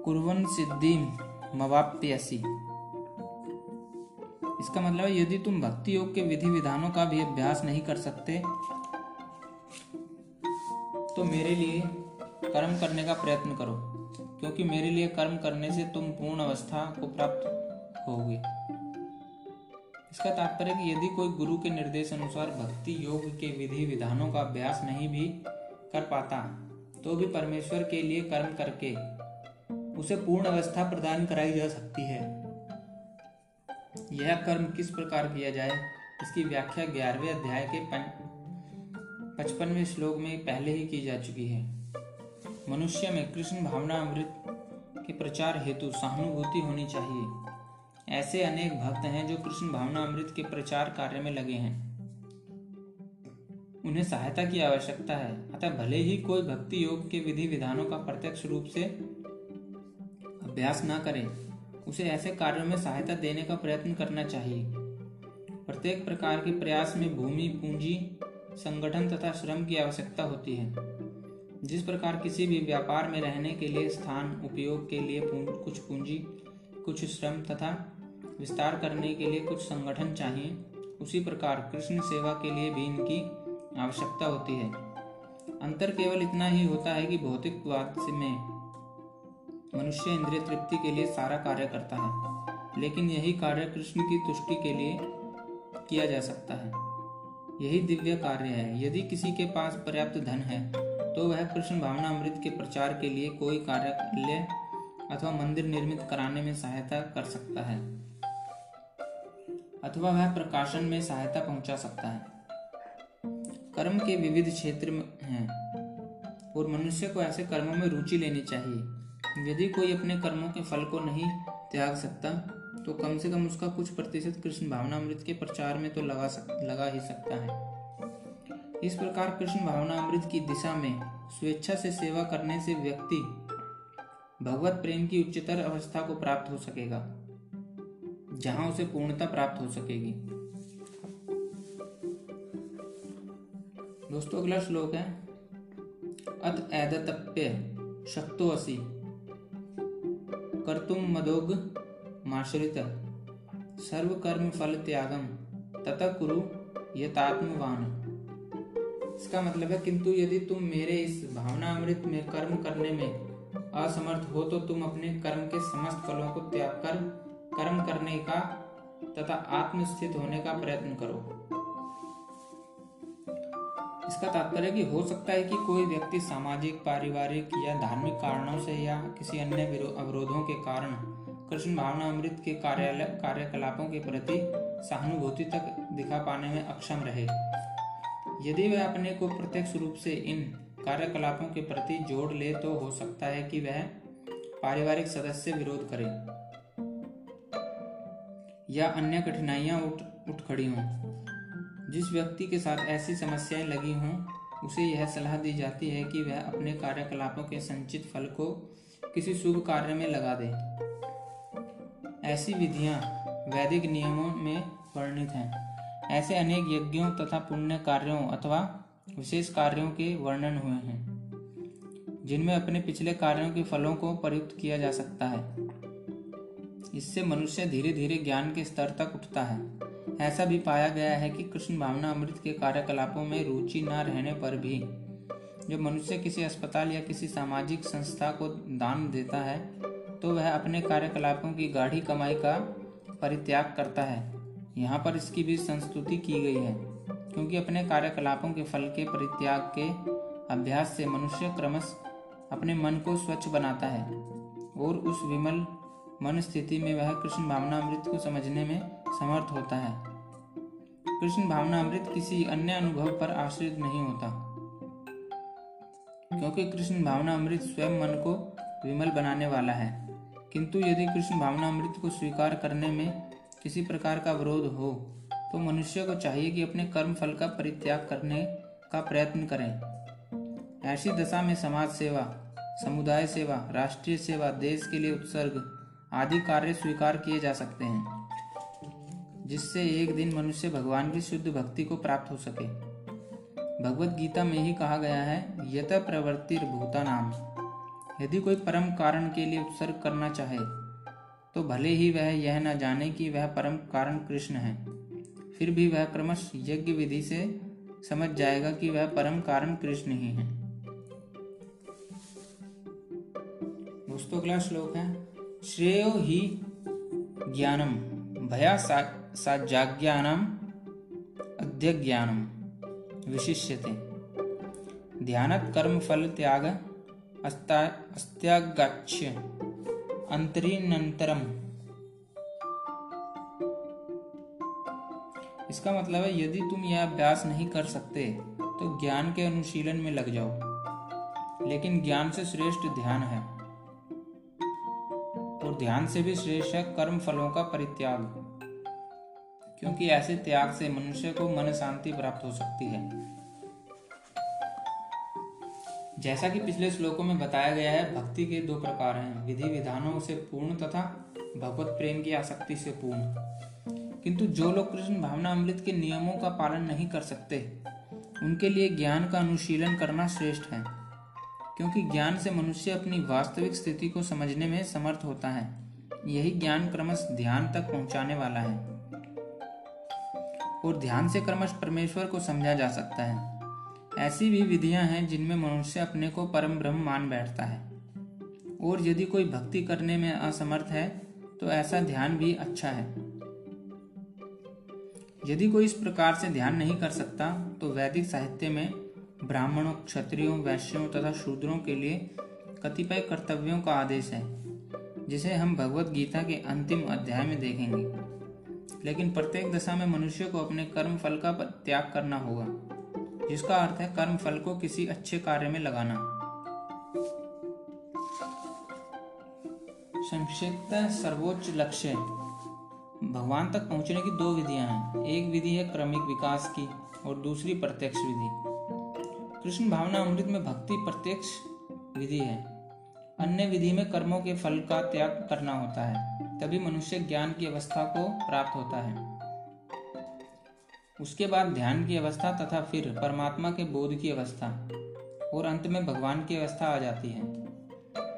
कुर्वन् सिद्धि मवाप्यसि। इसका मतलब है, यदि तुम भक्ति योग के विधि विधानों का भी अभ्यास नहीं कर सकते तो मेरे लिए कर्म करने का प्रयत्न करो, क्योंकि मेरे लिए कर्म करने से तुम पूर्ण अवस्था को प्राप्त होगे। इसका तात्पर्य कि यदि कोई गुरु के निर्देश अनुसार भक्ति योग के विधि विधानों का अभ्यास नहीं भी कर पाता तो भी परमेश्वर के लिए कर्म करके उसे पूर्ण अवस्था प्रदान कराई जा सकती है। यह कर्म किस प्रकार किया जाए? इसकी व्याख्या ग्यारहवें अध्याय के पचपनवें श्लोक में पहले ही की जा चुकी है। मनुष्य में कृष्ण भावना अमृत के प्रचार हेतु सहानुभूति होनी चाहिए। ऐसे अनेक भक्त हैं जो कृष्ण भावना अमृत के प्रचार कार्य में लगे हैं। उन्हें सहायता की आवश्यकता है। अतः भले ही कोई भक्ति योग के विधि विधानों का प्रत्यक्ष रूप से अभ्यास न करे उसे ऐसे कार्यों में सहायता देने का प्रयत्न करना चाहिए। प्रत्येक प्रकार के प्रयास में भूमि, पूंजी, संगठन तथा श्रम की आवश्यकता होती है। जिस प्रकार किसी भी व्यापार में रहने के लिए स्थान, उपयोग के लिए कुछ पूंजी, कुछ श्रम तथा विस्तार करने के लिए कुछ संगठन चाहिए, उसी प्रकार कृष्ण सेवा के लिए भी इनकी आवश्यकता होती है। अंतर केवल इतना ही होता है कि भौतिकवाद में मनुष्य इंद्रिय तृप्ति के लिए सारा कार्य करता है, लेकिन यही कार्य कृष्ण की तुष्टि के लिए किया जा सकता है। यही दिव्य कार्य है। यदि किसी के पास पर्याप्त धन है तो वह कृष्ण भावना अमृत के प्रचार के लिए कोई कार्यालय अथवा मंदिर निर्मित कराने में सहायता कर सकता है, अथवा वह प्रकाशन में सहायता पहुँचा सकता है। कर्म के विविध क्षेत्र हैं, और मनुष्य को ऐसे कर्मों में रुचि लेनी चाहिए यदि कोई अपने कर्मों के फल को नहीं त्याग सकता तो कम से कम उसका कुछ प्रतिशत कृष्ण भावना अमृत के प्रचार में तो लगा सक, लगा ही सकता है। इस प्रकार कृष्ण भावना अमृत की दिशा में स्वेच्छा से सेवा करने से व्यक्ति भगवत प्रेम की उच्चतर अवस्था को प्राप्त हो सकेगा जहाँ उसे पूर्णता प्राप्त हो सकेगी। दोस्तों अगला श्लोक है अत ऐदतप्य शक्तो असी कर्तुम मदोग माश्रित। सर्व कर्म फल त्यागम तथा कुरु यतात्मवान। इसका मतलब है, किंतु यदि तुम मेरे इस भावना अमृत में कर्म करने में असमर्थ हो तो तुम अपने कर्म के समस्त फलों को त्याग कर कर्म करने का तथा आत्मस्थित होने का प्रयत्न करो। इसका तात्पर्य कि हो सकता है कि कोई व्यक्ति सामाजिक, पारिवारिक या धार्मिक कारणों से या किसी अन्य अवरोधों के कारण कृष्ण भावना अमृत के कार्यालय, कार्यकलापों के प्रति सहानुभूति तक दिखा पाने में अक्षम रहे। यदि वह अपने को प्रत्यक्ष रूप से इन कार्यकलापों के प्रति जोड़ ले तो हो सकता है कि वह पारिवारिक सदस्य विरोध करे, या अन्य कठिनाइयाँ उठ उठ खड़ी हों। जिस व्यक्ति के साथ ऐसी समस्याएँ लगी हों, उसे यह सलाह दी जाती है कि वह अपने कार्यकलापों के संचित फल को किसी शुभ कार्य में लगा दे। ऐसी विधियाँ वैदिक नियमों में वर्णित हैं। ऐसे अनेक यज्ञों तथा पुण्य कार्यों अथवा विशेष कार्यों के वर्णन हुए हैं, जिनमें अपने पिछले कार्यों के फलों को प्रयुक्त किया जा सकता है। इससे मनुष्य धीरे धीरे ज्ञान के स्तर तक उठता है। ऐसा भी पाया गया है कि कृष्ण भावना अमृत के कार्यकलापों में रुचि न रहने पर भी जब मनुष्य किसी अस्पताल या किसी सामाजिक संस्था को दान देता है तो वह अपने कार्यकलापों की गाढ़ी कमाई का परित्याग करता है। यहाँ पर इसकी भी संस्तुति की गई है, क्योंकि अपने कार्यकलापों के फल के परित्याग के अभ्यास से मनुष्य क्रमश अपने मन को स्वच्छ बनाता है और उस विमल मन स्थिति में वह कृष्ण भावना अमृत को समझने में समर्थ होता है। कृष्ण भावना अमृत किसी अन्य अनुभव पर आश्रित नहीं होता। क्योंकि कृष्ण भावना अमृत स्वयं मन को विमल बनाने वाला है। किंतु यदि कृष्ण भावना अमृत को स्वीकार करने में किसी प्रकार का विरोध हो तो मनुष्य को चाहिए कि अपने कर्म फल का परित्याग करने का प्रयत्न करें। ऐसी दशा में समाज सेवा, समुदाय सेवा, राष्ट्रीय सेवा, देश के लिए उत्सर्ग आदि कार्य स्वीकार किए जा सकते हैं। जिससे एक दिन मनुष्य भगवान की शुद्ध भक्ति को प्राप्त हो सके। भगवत गीता में ही कहा गया है यत प्रवृत्ति भूता नाम यदि कोई परम कारण के लिए उत्सर्ग करना चाहे तो भले ही वह यह न जाने कि वह परम कारण कृष्ण है। फिर भी वह क्रमश यज्ञ विधि से समझ जाएगा कि वह परम कारण कृष्ण ही है। दोस्तों, अगला श्लोक है, श्रेय ही ज्ञानम। भया साज्ञानम अध्यज्ञानम विशिष्यते। ध्यानत कर्म फल त्याग अस्त्यागाच्य इसका मतलब है, यदि तुम यह अभ्यास नहीं कर सकते तो ज्ञान के अनुशीलन में लग जाओ। लेकिन ज्ञान से श्रेष्ठ ध्यान है। और ध्यान से भी श्रेष्ठ है कर्म फलों का परित्याग। क्योंकि ऐसे त्याग से मनुष्य को मन शांति प्राप्त हो सकती है। जैसा कि पिछले श्लोकों में बताया गया है, भक्ति के दो प्रकार हैं, विधि विधानों से पूर्ण तथा भगवत प्रेम की आसक्ति से पूर्ण। किंतु जो लोग कृष्ण भावना अमृत के नियमों का पालन नहीं कर सकते, उनके लिए ज्ञान का अनुशीलन करना श्रेष्ठ है, क्योंकि ज्ञान से मनुष्य अपनी वास्तविक स्थिति को समझने में समर्थ होता है। यही ज्ञान क्रमश ध्यान तक पहुँचाने वाला है। और ध्यान से क्रमश परमेश्वर को समझा जा सकता है। ऐसी भी विधियाँ हैं जिनमें मनुष्य अपने को परम ब्रह्म मान बैठता है। और यदि कोई भक्ति करने में असमर्थ है तो ऐसा ध्यान भी अच्छा है। यदि कोई इस प्रकार से ध्यान नहीं कर सकता तो वैदिक साहित्य में ब्राह्मणों, क्षत्रियों, वैश्यों तथा शूद्रों के लिए कतिपय कर्तव्यों का आदेश है, जिसे हम भगवत गीता के अंतिम अध्याय में देखेंगे। लेकिन प्रत्येक दशा में मनुष्य को अपने कर्म फल का त्याग करना होगा, जिसका अर्थ है कर्म फल को किसी अच्छे कार्य में लगाना। संक्षिप्त सर्वोच्च लक्ष्य। भगवान तक पहुँचने की दो विधियाँ हैं। एक विधि है क्रमिक विकास की और दूसरी प्रत्यक्ष विधि। कृष्ण भावना अमृत में भक्ति प्रत्यक्ष विधि है। अन्य विधि में कर्मों के फल का त्याग करना होता है। तभी मनुष्य ज्ञान की अवस्था को प्राप्त होता है। उसके बाद ध्यान की अवस्था तथा फिर परमात्मा के बोध की अवस्था और अंत में भगवान की अवस्था आ जाती है।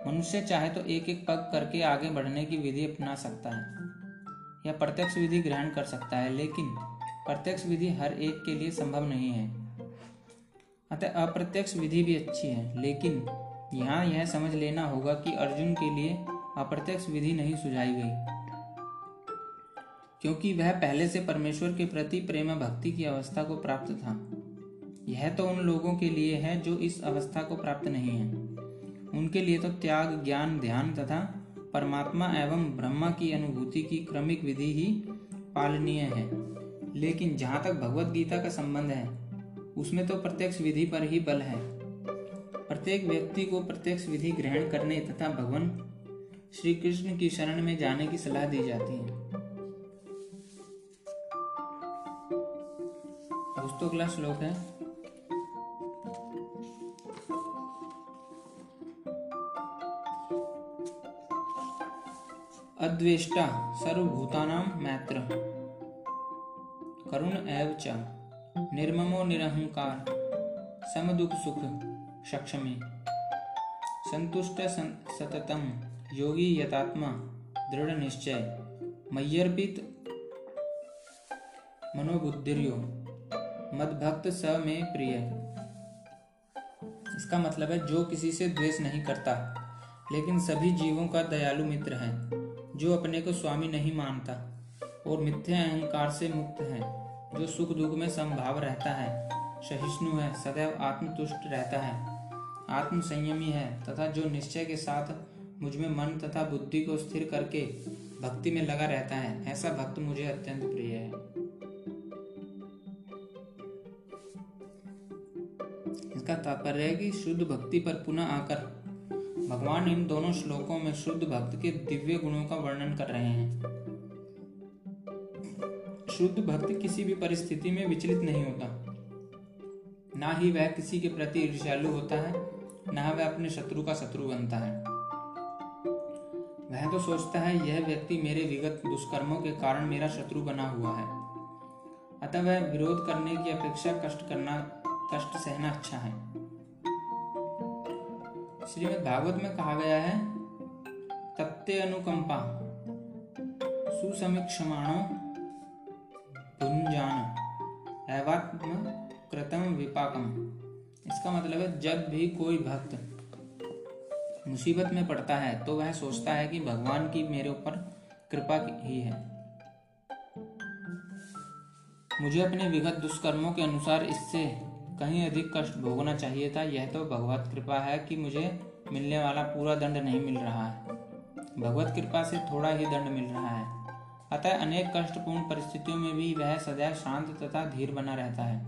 मनुष्य चाहे तो एक एक पग करके आगे बढ़ने की विधि अपना सकता है या प्रत्यक्ष विधि ग्रहण कर सकता है, लेकिन प्रत्यक्ष विधि हर एक के लिए संभव नहीं है। अतः अप्रत्यक्ष विधि भी अच्छी है, लेकिन यहाँ यह समझ लेना होगा कि अर्जुन के लिए अप्रत्यक्ष विधि नहीं सुझाई गई। क्योंकि वह पहले से परमेश्वर के प्रति प्रेम भक्ति की अवस्था को प्राप्त था। यह तो उन लोगों के लिए है जो इस अवस्था को प्राप्त नहीं है। उनके लिए तो त्याग, ज्ञान, ध्यान तथा परमात्मा एवं ब्रह्मा की अनुभूति की क्रमिक विधि ही पालनीय है। लेकिन जहाँ तक भगवत गीता का संबंध है, उसमें तो प्रत्यक्ष विधि पर ही बल है। प्रत्येक व्यक्ति को प्रत्यक्ष विधि ग्रहण करने तथा भगवान श्री कृष्ण की शरण में जाने की सलाह दी जाती है। दोस्तों अगला श्लोक है। अद्वेष्टा सर्वभूतानां मैत्र। करुण एव च। निर्ममो निरहंकार। समदुख सुख सक्षमे। संतुष्ट सततम। योगी यतात्मा, दृढ़ निश्चय, मय्यर्पित मनोबुद्धिर्यो, मदभक्त स में प्रिय। इसका मतलब है, जो किसी से द्वेष नहीं करता, लेकिन सभी जीवों का दयालु मित्र है, जो अपने को स्वामी नहीं मानता, और मिथ्या अहंकार से मुक्त है, जो सुख दुख में संभाव रहता है, सहिष्णु है, सदैव आत्मतुष्ट रहता है आत्म संयमी है, तथा जो निश्चय के साथ मुझमें मन तथा बुद्धि को स्थिर करके भक्ति में लगा रहता है। ऐसा भक्त मुझे अत्यंत प्रिय है। इसका तात्पर्य है कि शुद्ध भक्ति पर पुनः आकर भगवान इन दोनों श्लोकों में शुद्ध भक्त के दिव्य गुणों का वर्णन कर रहे हैं। शुद्ध भक्त किसी भी परिस्थिति में विचलित नहीं होता। ना ही वह किसी के प्रति ईर्ष्यालु होता है, ना वह अपने शत्रु का शत्रु बनता है। वह तो सोचता है, यह व्यक्ति मेरे विगत दुष्कर्मों के कारण मेरा शत्रु बना हुआ है। अतः वह विरोध करने की अपेक्षा कष्ट करना, कष्ट सहना अच्छा है। श्रीमद भागवत में कहा गया है तत्ते अनुकंपा, सुसमीक्षमाणो भुंजान एवात्म कृतम विपाकम। इसका मतलब है, जब भी कोई भक्त मुसीबत में पड़ता है तो वह सोचता है कि भगवान की मेरे ऊपर कृपा ही है। मुझे अपने विगत दुष्कर्मों के अनुसार इससे कहीं अधिक कष्ट भोगना चाहिए था। यह तो भगवत कृपा है कि मुझे मिलने वाला पूरा दंड नहीं मिल रहा है। भगवत कृपा से थोड़ा ही दंड मिल रहा है। अतः अनेक कष्टपूर्ण परिस्थितियों में भी वह सदैव शांत तथा धीर बना रहता है।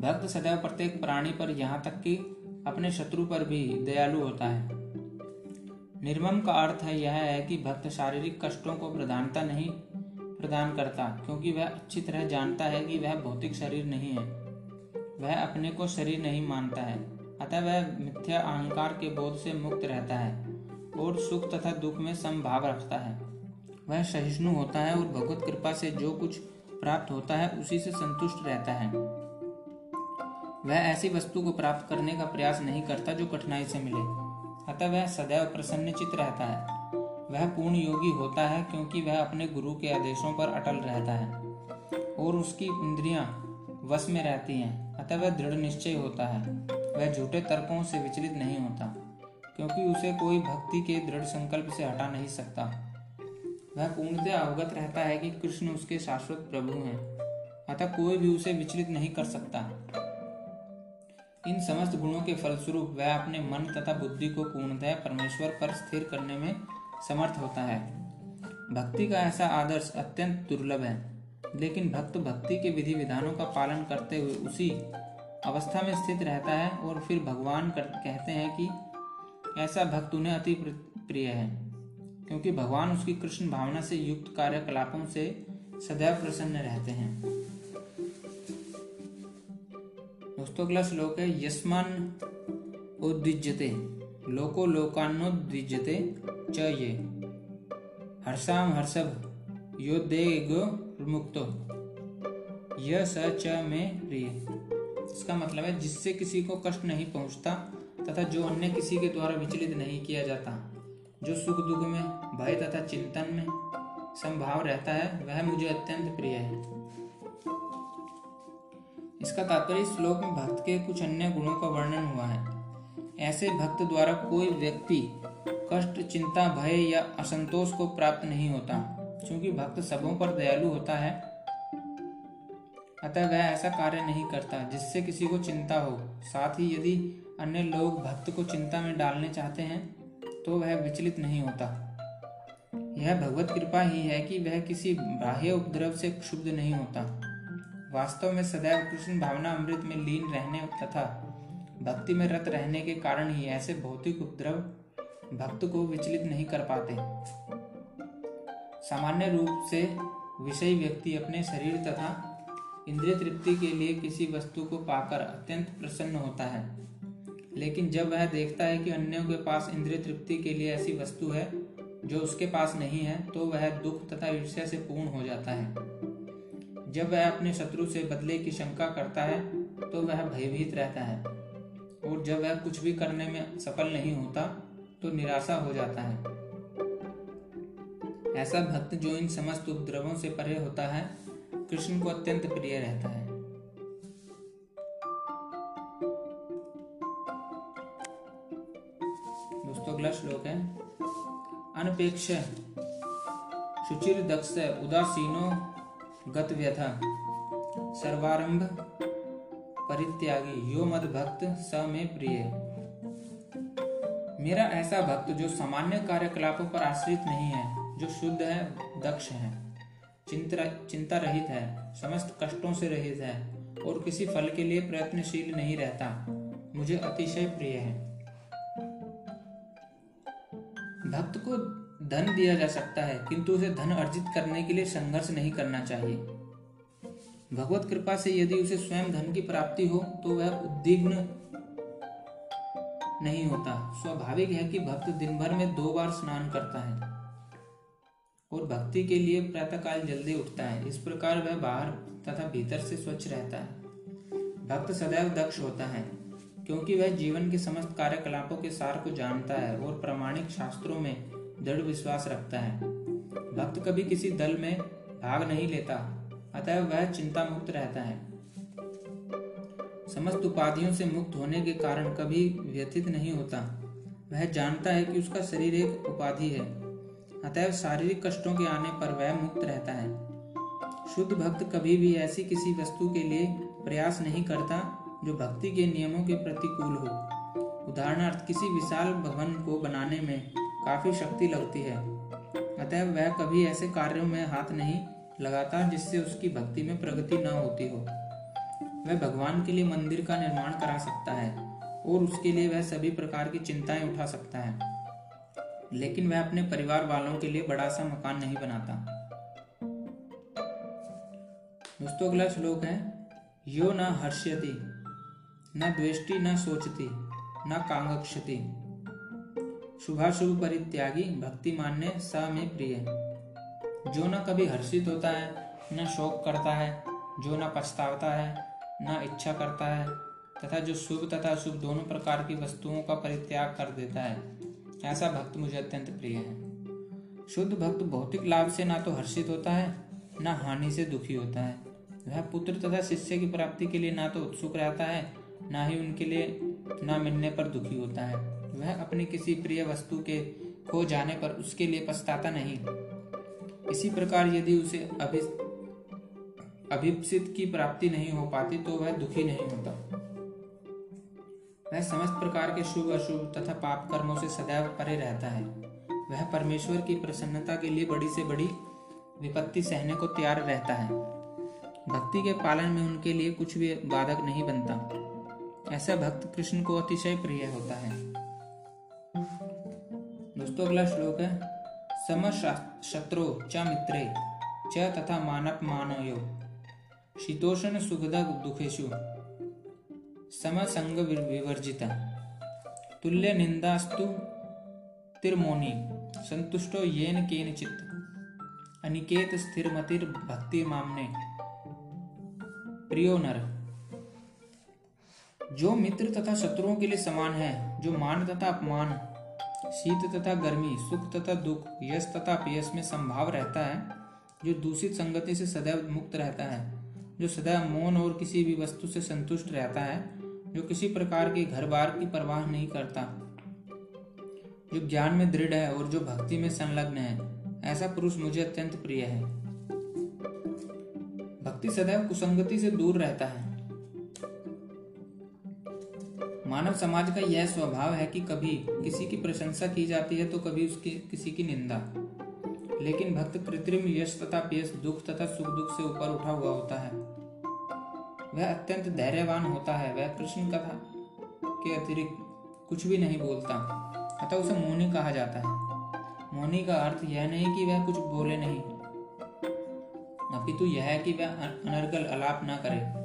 भक्त सदैव प्रत्येक प्राणी पर यहाँ तक कि अपने शत्रु पर भी दयालु होता है। निर्मम का अर्थ है यह है कि भक्त शारीरिक कष्टों को प्रधानता नहीं प्रदान करता, क्योंकि वह अच्छी तरह जानता है कि वह भौतिक शरीर नहीं है। वह अपने को शरीर नहीं मानता है, अतः वह मिथ्या अहंकार के बोध से मुक्त रहता है और सुख तथा दुख में समभाव रखता है। वह सहिष्णु होता है और भगवत कृपा से जो कुछ प्राप्त होता है उसी से संतुष्ट रहता है। वह ऐसी वस्तु को प्राप्त करने का प्रयास नहीं करता जो कठिनाई से मिले। अतः वह सदैव प्रसन्नचित रहता है। वह पूर्ण योगी होता है क्योंकि वह अपने गुरु के आदेशों पर अटल रहता है और उसकी इंद्रियाँ वश में रहती हैं। अतः वह दृढ़ निश्चय होता है। वह झूठे तर्कों से विचलित नहीं होता, क्योंकि उसे कोई भक्ति के दृढ़ संकल्प से हटा नहीं सकता। वह पूर्णतः अवगत रहता है कि कृष्ण उसके शाश्वत प्रभु हैं, अतः कोई भी उसे विचलित नहीं कर सकता। इन समस्त गुणों के फलस्वरूप वह अपने मन तथा बुद्धि को पूर्णतः परमेश्वर पर स्थिर करने में समर्थ होता है। भक्ति का ऐसा आदर्श अत्यंत दुर्लभ है लेकिन भक्त भक्ति के विधि विधानों का पालन करते हुए उसी अवस्था में स्थित रहता है और फिर भगवान कर, कहते हैं कि ऐसा भक्त उन्हें अति प्रिय है क्योंकि भगवान उसकी कृष्ण भावना से युक्त कार्यकलापों से सदैव प्रसन्न रहते हैं। दोस्तों, अगला श्लोक है, यस्मान उद्विजते लोको लोकान्नोद्विजते च ये। हर्षाम हर्षभ, यो देगो मुक्तो। यह स च में प्रिय। इसका मतलब है, जिससे किसी को कष्ट नहीं पहुँचता तथा जो अन्य किसी के द्वारा विचलित नहीं किया जाता, जो सुख दुख में, भय तथा चिंतन में संभाव रहता है, वह मुझे अत्यंत प्रिय है। इसका तात्पर्य श्लोक में भक्त के कुछ अन्य गुणों का वर्णन हुआ है। ऐसे भक्त द्वारा कोई व्यक्ति कष्ट, चिंता, भय या असंतोष को प्राप्त नहीं होता, क्योंकि भक्त सबों पर दयालु होता है। अतः वह ऐसा कार्य नहीं करता, जिससे किसी को चिंता हो। साथ ही यदि अन्य लोग भक्त को चिंता में डालने चाहते हैं तो वह विचलित नहीं होता। यह भगवत कृपा ही है कि वह किसी बाह्य उपद्रव से क्षुब्ध नहीं होता। वास्तव में सदैव कृष्ण भावना अमृत में लीन रहने तथा भक्ति में रत रहने के कारण ही ऐसे भौतिक उपद्रव भक्त को विचलित नहीं कर पाते। सामान्य रूप से विषय व्यक्ति अपने शरीर तथा इंद्रिय तृप्ति के लिए किसी वस्तु को पाकर अत्यंत प्रसन्न होता है। लेकिन जब वह देखता है कि अन्यों के पास इंद्रिय तृप्ति के लिए ऐसी वस्तु है, जो उसके पास नहीं है तो वह दुख तथा ईर्ष्या से पूर्ण हो जाता है। जब वह अपने शत्रु से बदले की शंका करता है तो वह भयभीत रहता है। और जब वह कुछ भी करने में सफल नहीं होता तो निराशा हो जाता है। ऐसा भक्त जो इन समस्त उपद्रवों से परे होता है, कृष्ण को अत्यंत प्रिय रहता है। दोस्तों, अगला श्लोक है। अनपेक्ष, शुचिर दक्ष, उदासीनो गत व्यथा सर्वारंभ परित्यागी। यो मद भक्त स में प्रिय। मेरा ऐसा भक्त जो सामान्य कार्यकलापों पर आश्रित नहीं है, जो शुद्ध है, दक्ष है चिंता चिंता रहित है, समस्त कष्टों से रहित है, और किसी फल के लिए प्रयत्नशील नहीं रहता, मुझे अतिशय प्रिय है। भक्त को धन दिया जा सकता है, किंतु उसे धन अर्जित करने के लिए संघर्ष नहीं करना चाहिए। भगवत कृपा से यदि उसे स्वयं धन की प्राप्ति हो तो वह उद्विग्न नहीं होता। स्वाभाविक है कि भक्त दिन भर में दो बार स्नान करता है और भक्ति के लिए प्रातःकाल जल्दी उठता है। इस प्रकार वह बाहर तथा भीतर से स्वच्छ रहता है। भक्त सदैव दक्ष होता है, क्योंकि वह जीवन के समस्त कार्यकलापों के सार को जानता है और प्रामाणिक शास्त्रों में दृढ़ विश्वास रखता है। भक्त कभी किसी दल में भाग नहीं लेता, अतः वह चिंता मुक्त रहता है। समस्त उपाधियों से मुक्त होने के कारण कभी व्यथित नहीं होता। वह जानता है कि उसका शरीर एक उपाधि है अतएव शारीरिक कष्टों के आने पर वह मुक्त रहता है। शुद्ध भक्त कभी भी ऐसी किसी वस्तु के लिए प्रयास नहीं करता, जो भक्ति के नियमों के प्रतिकूल हो। उदाहरणार्थ, किसी विशाल भवन को बनाने में काफ़ी शक्ति लगती है। अतः वह कभी ऐसे कार्यों में हाथ नहीं लगाता जिससे उसकी भक्ति में प्रगति न होती हो। वह भगवान के लिए मंदिर का निर्माण करा सकता है और उसके लिए वह सभी प्रकार की चिंताएँ उठा सकता है। लेकिन वह अपने परिवार वालों के लिए बड़ा सा मकान नहीं बनाता। दोस्तों, अगला श्लोक है, यो न हर्ष्यति, न द्वेष्टि, न सोचती, न कांगक्षति। शुभाशुभ परित्यागी भक्ति मान्य स में प्रिय। जो न कभी हर्षित होता है, न शोक करता है, जो न पछतावता है, न इच्छा करता है, तथा जो शुभ तथा शुभ दोनों प्रकार की वस्तुओं का परित्याग कर देता है, ऐसा भक्त मुझे अत्यंत प्रिय है। शुद्ध भक्त भौतिक लाभ से ना तो हर्षित होता है, ना हानि से दुखी होता है। वह पुत्र तथा शिष्य की प्राप्ति के लिए ना तो उत्सुक रहता है, ना ही उनके लिए ना मिलने पर दुखी होता है। वह अपनी किसी प्रिय वस्तु के खो जाने पर उसके लिए पछताता नहीं। इसी प्रकार यदि उसे अभि, अभिप्सित की प्राप्ति नहीं हो पाती तो वह दुखी नहीं होता। वह समस्त प्रकार के शुभ, अशुभ तथा पाप कर्मों से सदैव परे रहता है। वह परमेश्वर की प्रसन्नता के लिए बड़ी से बड़ी विपत्ति सहने को तैयार रहता है। भक्ति के पालन में उनके लिए कुछ भी बाधक नहीं बनता। ऐसा भक्त कृष्ण को अतिशय प्रिय होता है। दोस्तों अगला श्लोक है। सम शत्रु च मित्रे च तथा मानप मानयो। शीतोषण सुखद दुखेशु समसंग विवर्जिता। तुल्य निंदास्तु तिरमोनी। संतुष्टो येन केनचित। अनिकेत स्थिरमतिर भक्ति मामने। प्रियो नर। जो मित्र तथा शत्रुओं के लिए समान है, जो मान तथा अपमान शीत तथा गर्मी, सुख तथा दुख, यश तथा अपयश में संभाव रहता है, जो दूषित संगति से सदैव मुक्त रहता है, जो सदैव मौन और किसी भी वस्तु से संतुष्ट रहता है, जो किसी प्रकार के घर बार की परवाह नहीं करता, जो ज्ञान में दृढ़ है और जो भक्ति में संलग्न है, ऐसा पुरुष मुझे अत्यंत प्रिय है। भक्ति सदैव कुसंगति से दूर रहता है। मानव समाज का यह स्वभाव है कि कभी किसी की प्रशंसा की जाती है तो कभी उसकी किसी की निंदा। लेकिन भक्त कृत्रिम यश तथा पेश दुख तथा सुख दुख से ऊपर उठा हुआ होता है। वह अत्यंत धैर्यवान होता है। वह कृष्ण कथा के अतिरिक्त कुछ भी नहीं बोलता, अतः उसे मोनी कहा जाता है। मोनी का अर्थ यह नहीं कि वह कुछ बोले नहीं अपितु यह है कि वह अनर्गल अलाप न करे।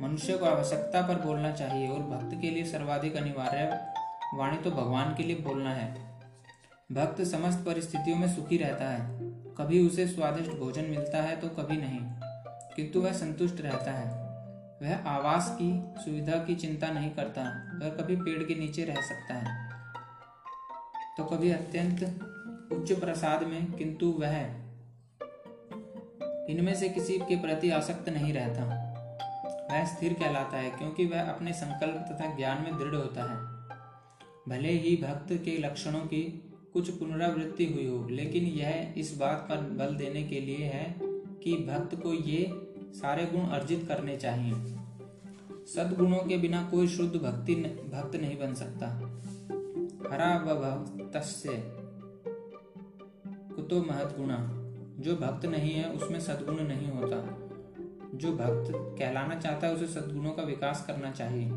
मनुष्य को आवश्यकता पर बोलना चाहिए और भक्त के लिए सर्वाधिक अनिवार्य वाणी तो भगवान के लिए बोलना है। भक्त समस्त परिस्थितियों में सुखी रहता है। कभी उसे स्वादिष्ट भोजन मिलता है तो कभी नहीं, किंतु वह संतुष्ट रहता है। वह आवास की सुविधा की चिंता नहीं करता, वह कभी पेड़ के नीचे रह सकता है। तो कभी अत्यंत उच्च प्रसाद में, किंतु वह इनमें से किसी के प्रति आसक्त नहीं रहता। वह स्थिर कहलाता है क्योंकि वह अपने संकल्प तथा ज्ञान में दृढ़ होता है। भले ही भक्त के लक्षणों की कुछ पुनरावृत्ति हुई हो लेकिन यह इस बात पर बल देने के लिए है कि भक्त को ये सारे गुण अर्जित करने चाहिए। सदगुणों के बिना कोई शुद्ध भक्ति न, भक्त नहीं बन सकता। हरा व भक्त कुतो महत गुणा जो भक्त नहीं है उसमें सदगुण नहीं होता। जो भक्त कहलाना चाहता है, उसे सदगुणों का विकास करना चाहिए।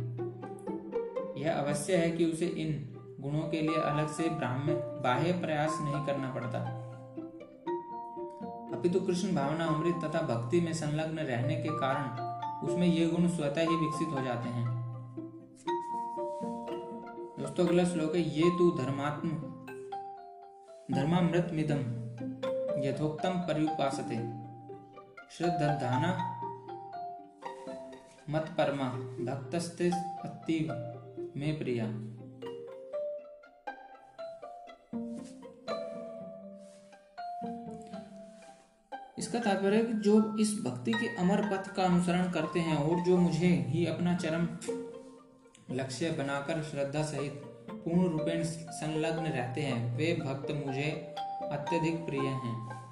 यह अवश्य है कि उसे इन गुणों के लिए अलग से ब्राह्म बाह्य प्रयास नहीं करना पड़ता। अपितु कृष्ण भावना अमृत तथा भक्ति में संलग्न रहने के कारण उसमें ये गुण स्वतः ही विकसित हो जाते हैं। दोस्तों, अगला श्लोक है, ये तू धर्मात्म धर्मामृत मिदम यथोक्तम पर्युपासते। श्रद्धाना मत परमा, भक्तस्ते अतीव, में प्रिया। इसका तात्पर्य कि जो इस भक्ति के अमर पथ का अनुसरण करते हैं और जो मुझे ही अपना चरम लक्ष्य बनाकर श्रद्धा सहित पूर्ण रूपेण संलग्न रहते हैं, वे भक्त मुझे अत्यधिक प्रिय हैं।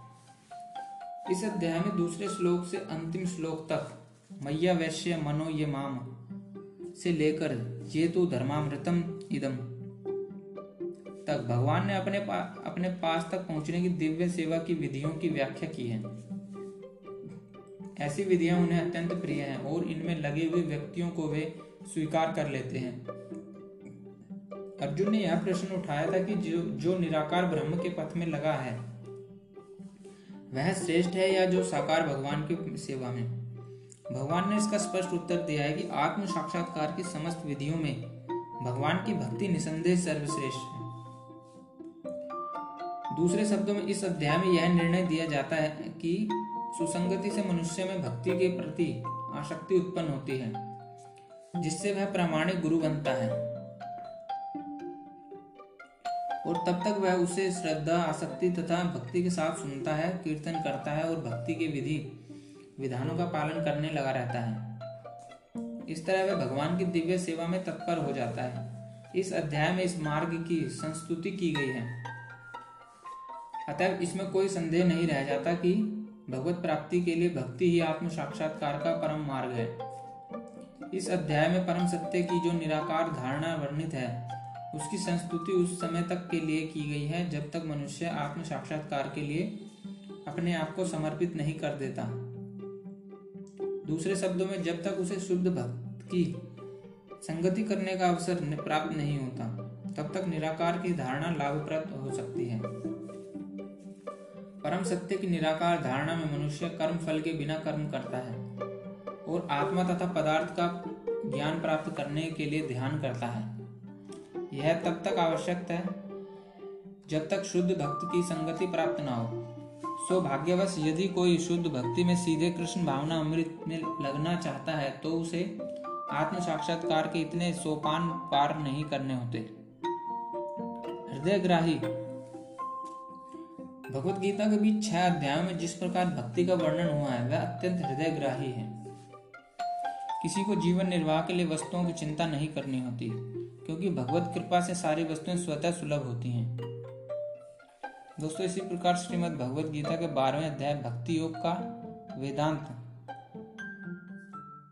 इस अध्याय में दूसरे श्लोक से अंतिम श्लोक तक मैया वैश्य मनो ये माम। से लेकर ये तो धर्मामृतम इदम। तक भगवान ने अपने पा, अपने पास तक पहुँचने की दिव्य सेवा की विधियों की व्याख्या की है। ऐसी विधियाँ उन्हें अत्यंत प्रिय हैं और इनमें लगे हुए व्यक्तियों को वे स्वीकार कर लेते हैं। अर्जुन ने यह प्रश्न उठाया था कि जो जो निराकार ब्रह्म के पथ में लगा है वह श्रेष्ठ है या जो साकार भगवान की सेवा में? भगवान ने इसका स्पष्ट उत्तर दिया है कि आत्म साक्षात्कार की समस्त विधियों में भगवान की भक्ति निसंदेह सर्वश्रेष्ठ है। दूसरे शब्दों में इस अध्याय में यह निर्णय दिया जाता है कि सुसंगति से मनुष्य में भक्ति के प्रति आसक्ति उत्पन्न होती है, जिससे वह प्रामाणिक गुरु बनता है। और तब तक वह उसे श्रद्धा, आसक्ति तथा भक्ति के साथ सुनता है, कीर्तन करता है और भक्ति की विधि विधानों का पालन करने लगा रहता है। इस तरह वह भगवान की दिव्य सेवा में तत्पर हो जाता है। इस अध्याय में इस मार्ग की संस्तुति की गई है। अतः इसमें कोई संदेह नहीं रह जाता कि भगवत प्राप्ति के लिए भक्ति ही आत्म साक्षात्कार का परम मार्ग है। इस अध्याय में परम सत्य की जो निराकार धारणा वर्णित है, उसकी संस्तुति उस समय तक के लिए की गई है जब तक मनुष्य आत्म साक्षात्कार के लिए अपने आप को समर्पित नहीं कर देता। दूसरे शब्दों में, जब तक उसे शुद्ध भक्त की संगति करने का अवसर प्राप्त नहीं होता, तब तक निराकार की धारणा लाभप्रद हो सकती है। परम सत्य की निराकार धारणा में मनुष्य कर्म फल के बिना कर्म करता है और आत्मा तथा पदार्थ का ज्ञान प्राप्त करने के लिए ध्यान करता है। यह तब तक आवश्यक है जब तक शुद्ध भक्त की संगति प्राप्त ना हो। सौभाग्यवश यदि कोई शुद्ध भक्ति में सीधे कृष्ण भावना अमृत में लगना चाहता है तो उसे आत्म साक्षात्कार के इतने सोपान पार नहीं करने होते। हृदय ग्राही भगवत गीता के बीच छह अध्यायों में जिस प्रकार भक्ति का वर्णन हुआ है, वह अत्यंत हृदय ग्राही है। किसी को जीवन निर्वाह के लिए वस्तुओं की चिंता नहीं करनी होती, क्योंकि भगवत कृपा से सारी वस्तुएँ स्वतः सुलभ होती हैं। दोस्तों, इसी प्रकार श्रीमद् भगवत गीता के बारहवें अध्याय भक्ति योग का वेदांत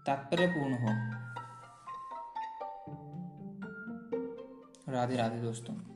तात्पर्यपूर्ण हो। राधे राधे दोस्तों।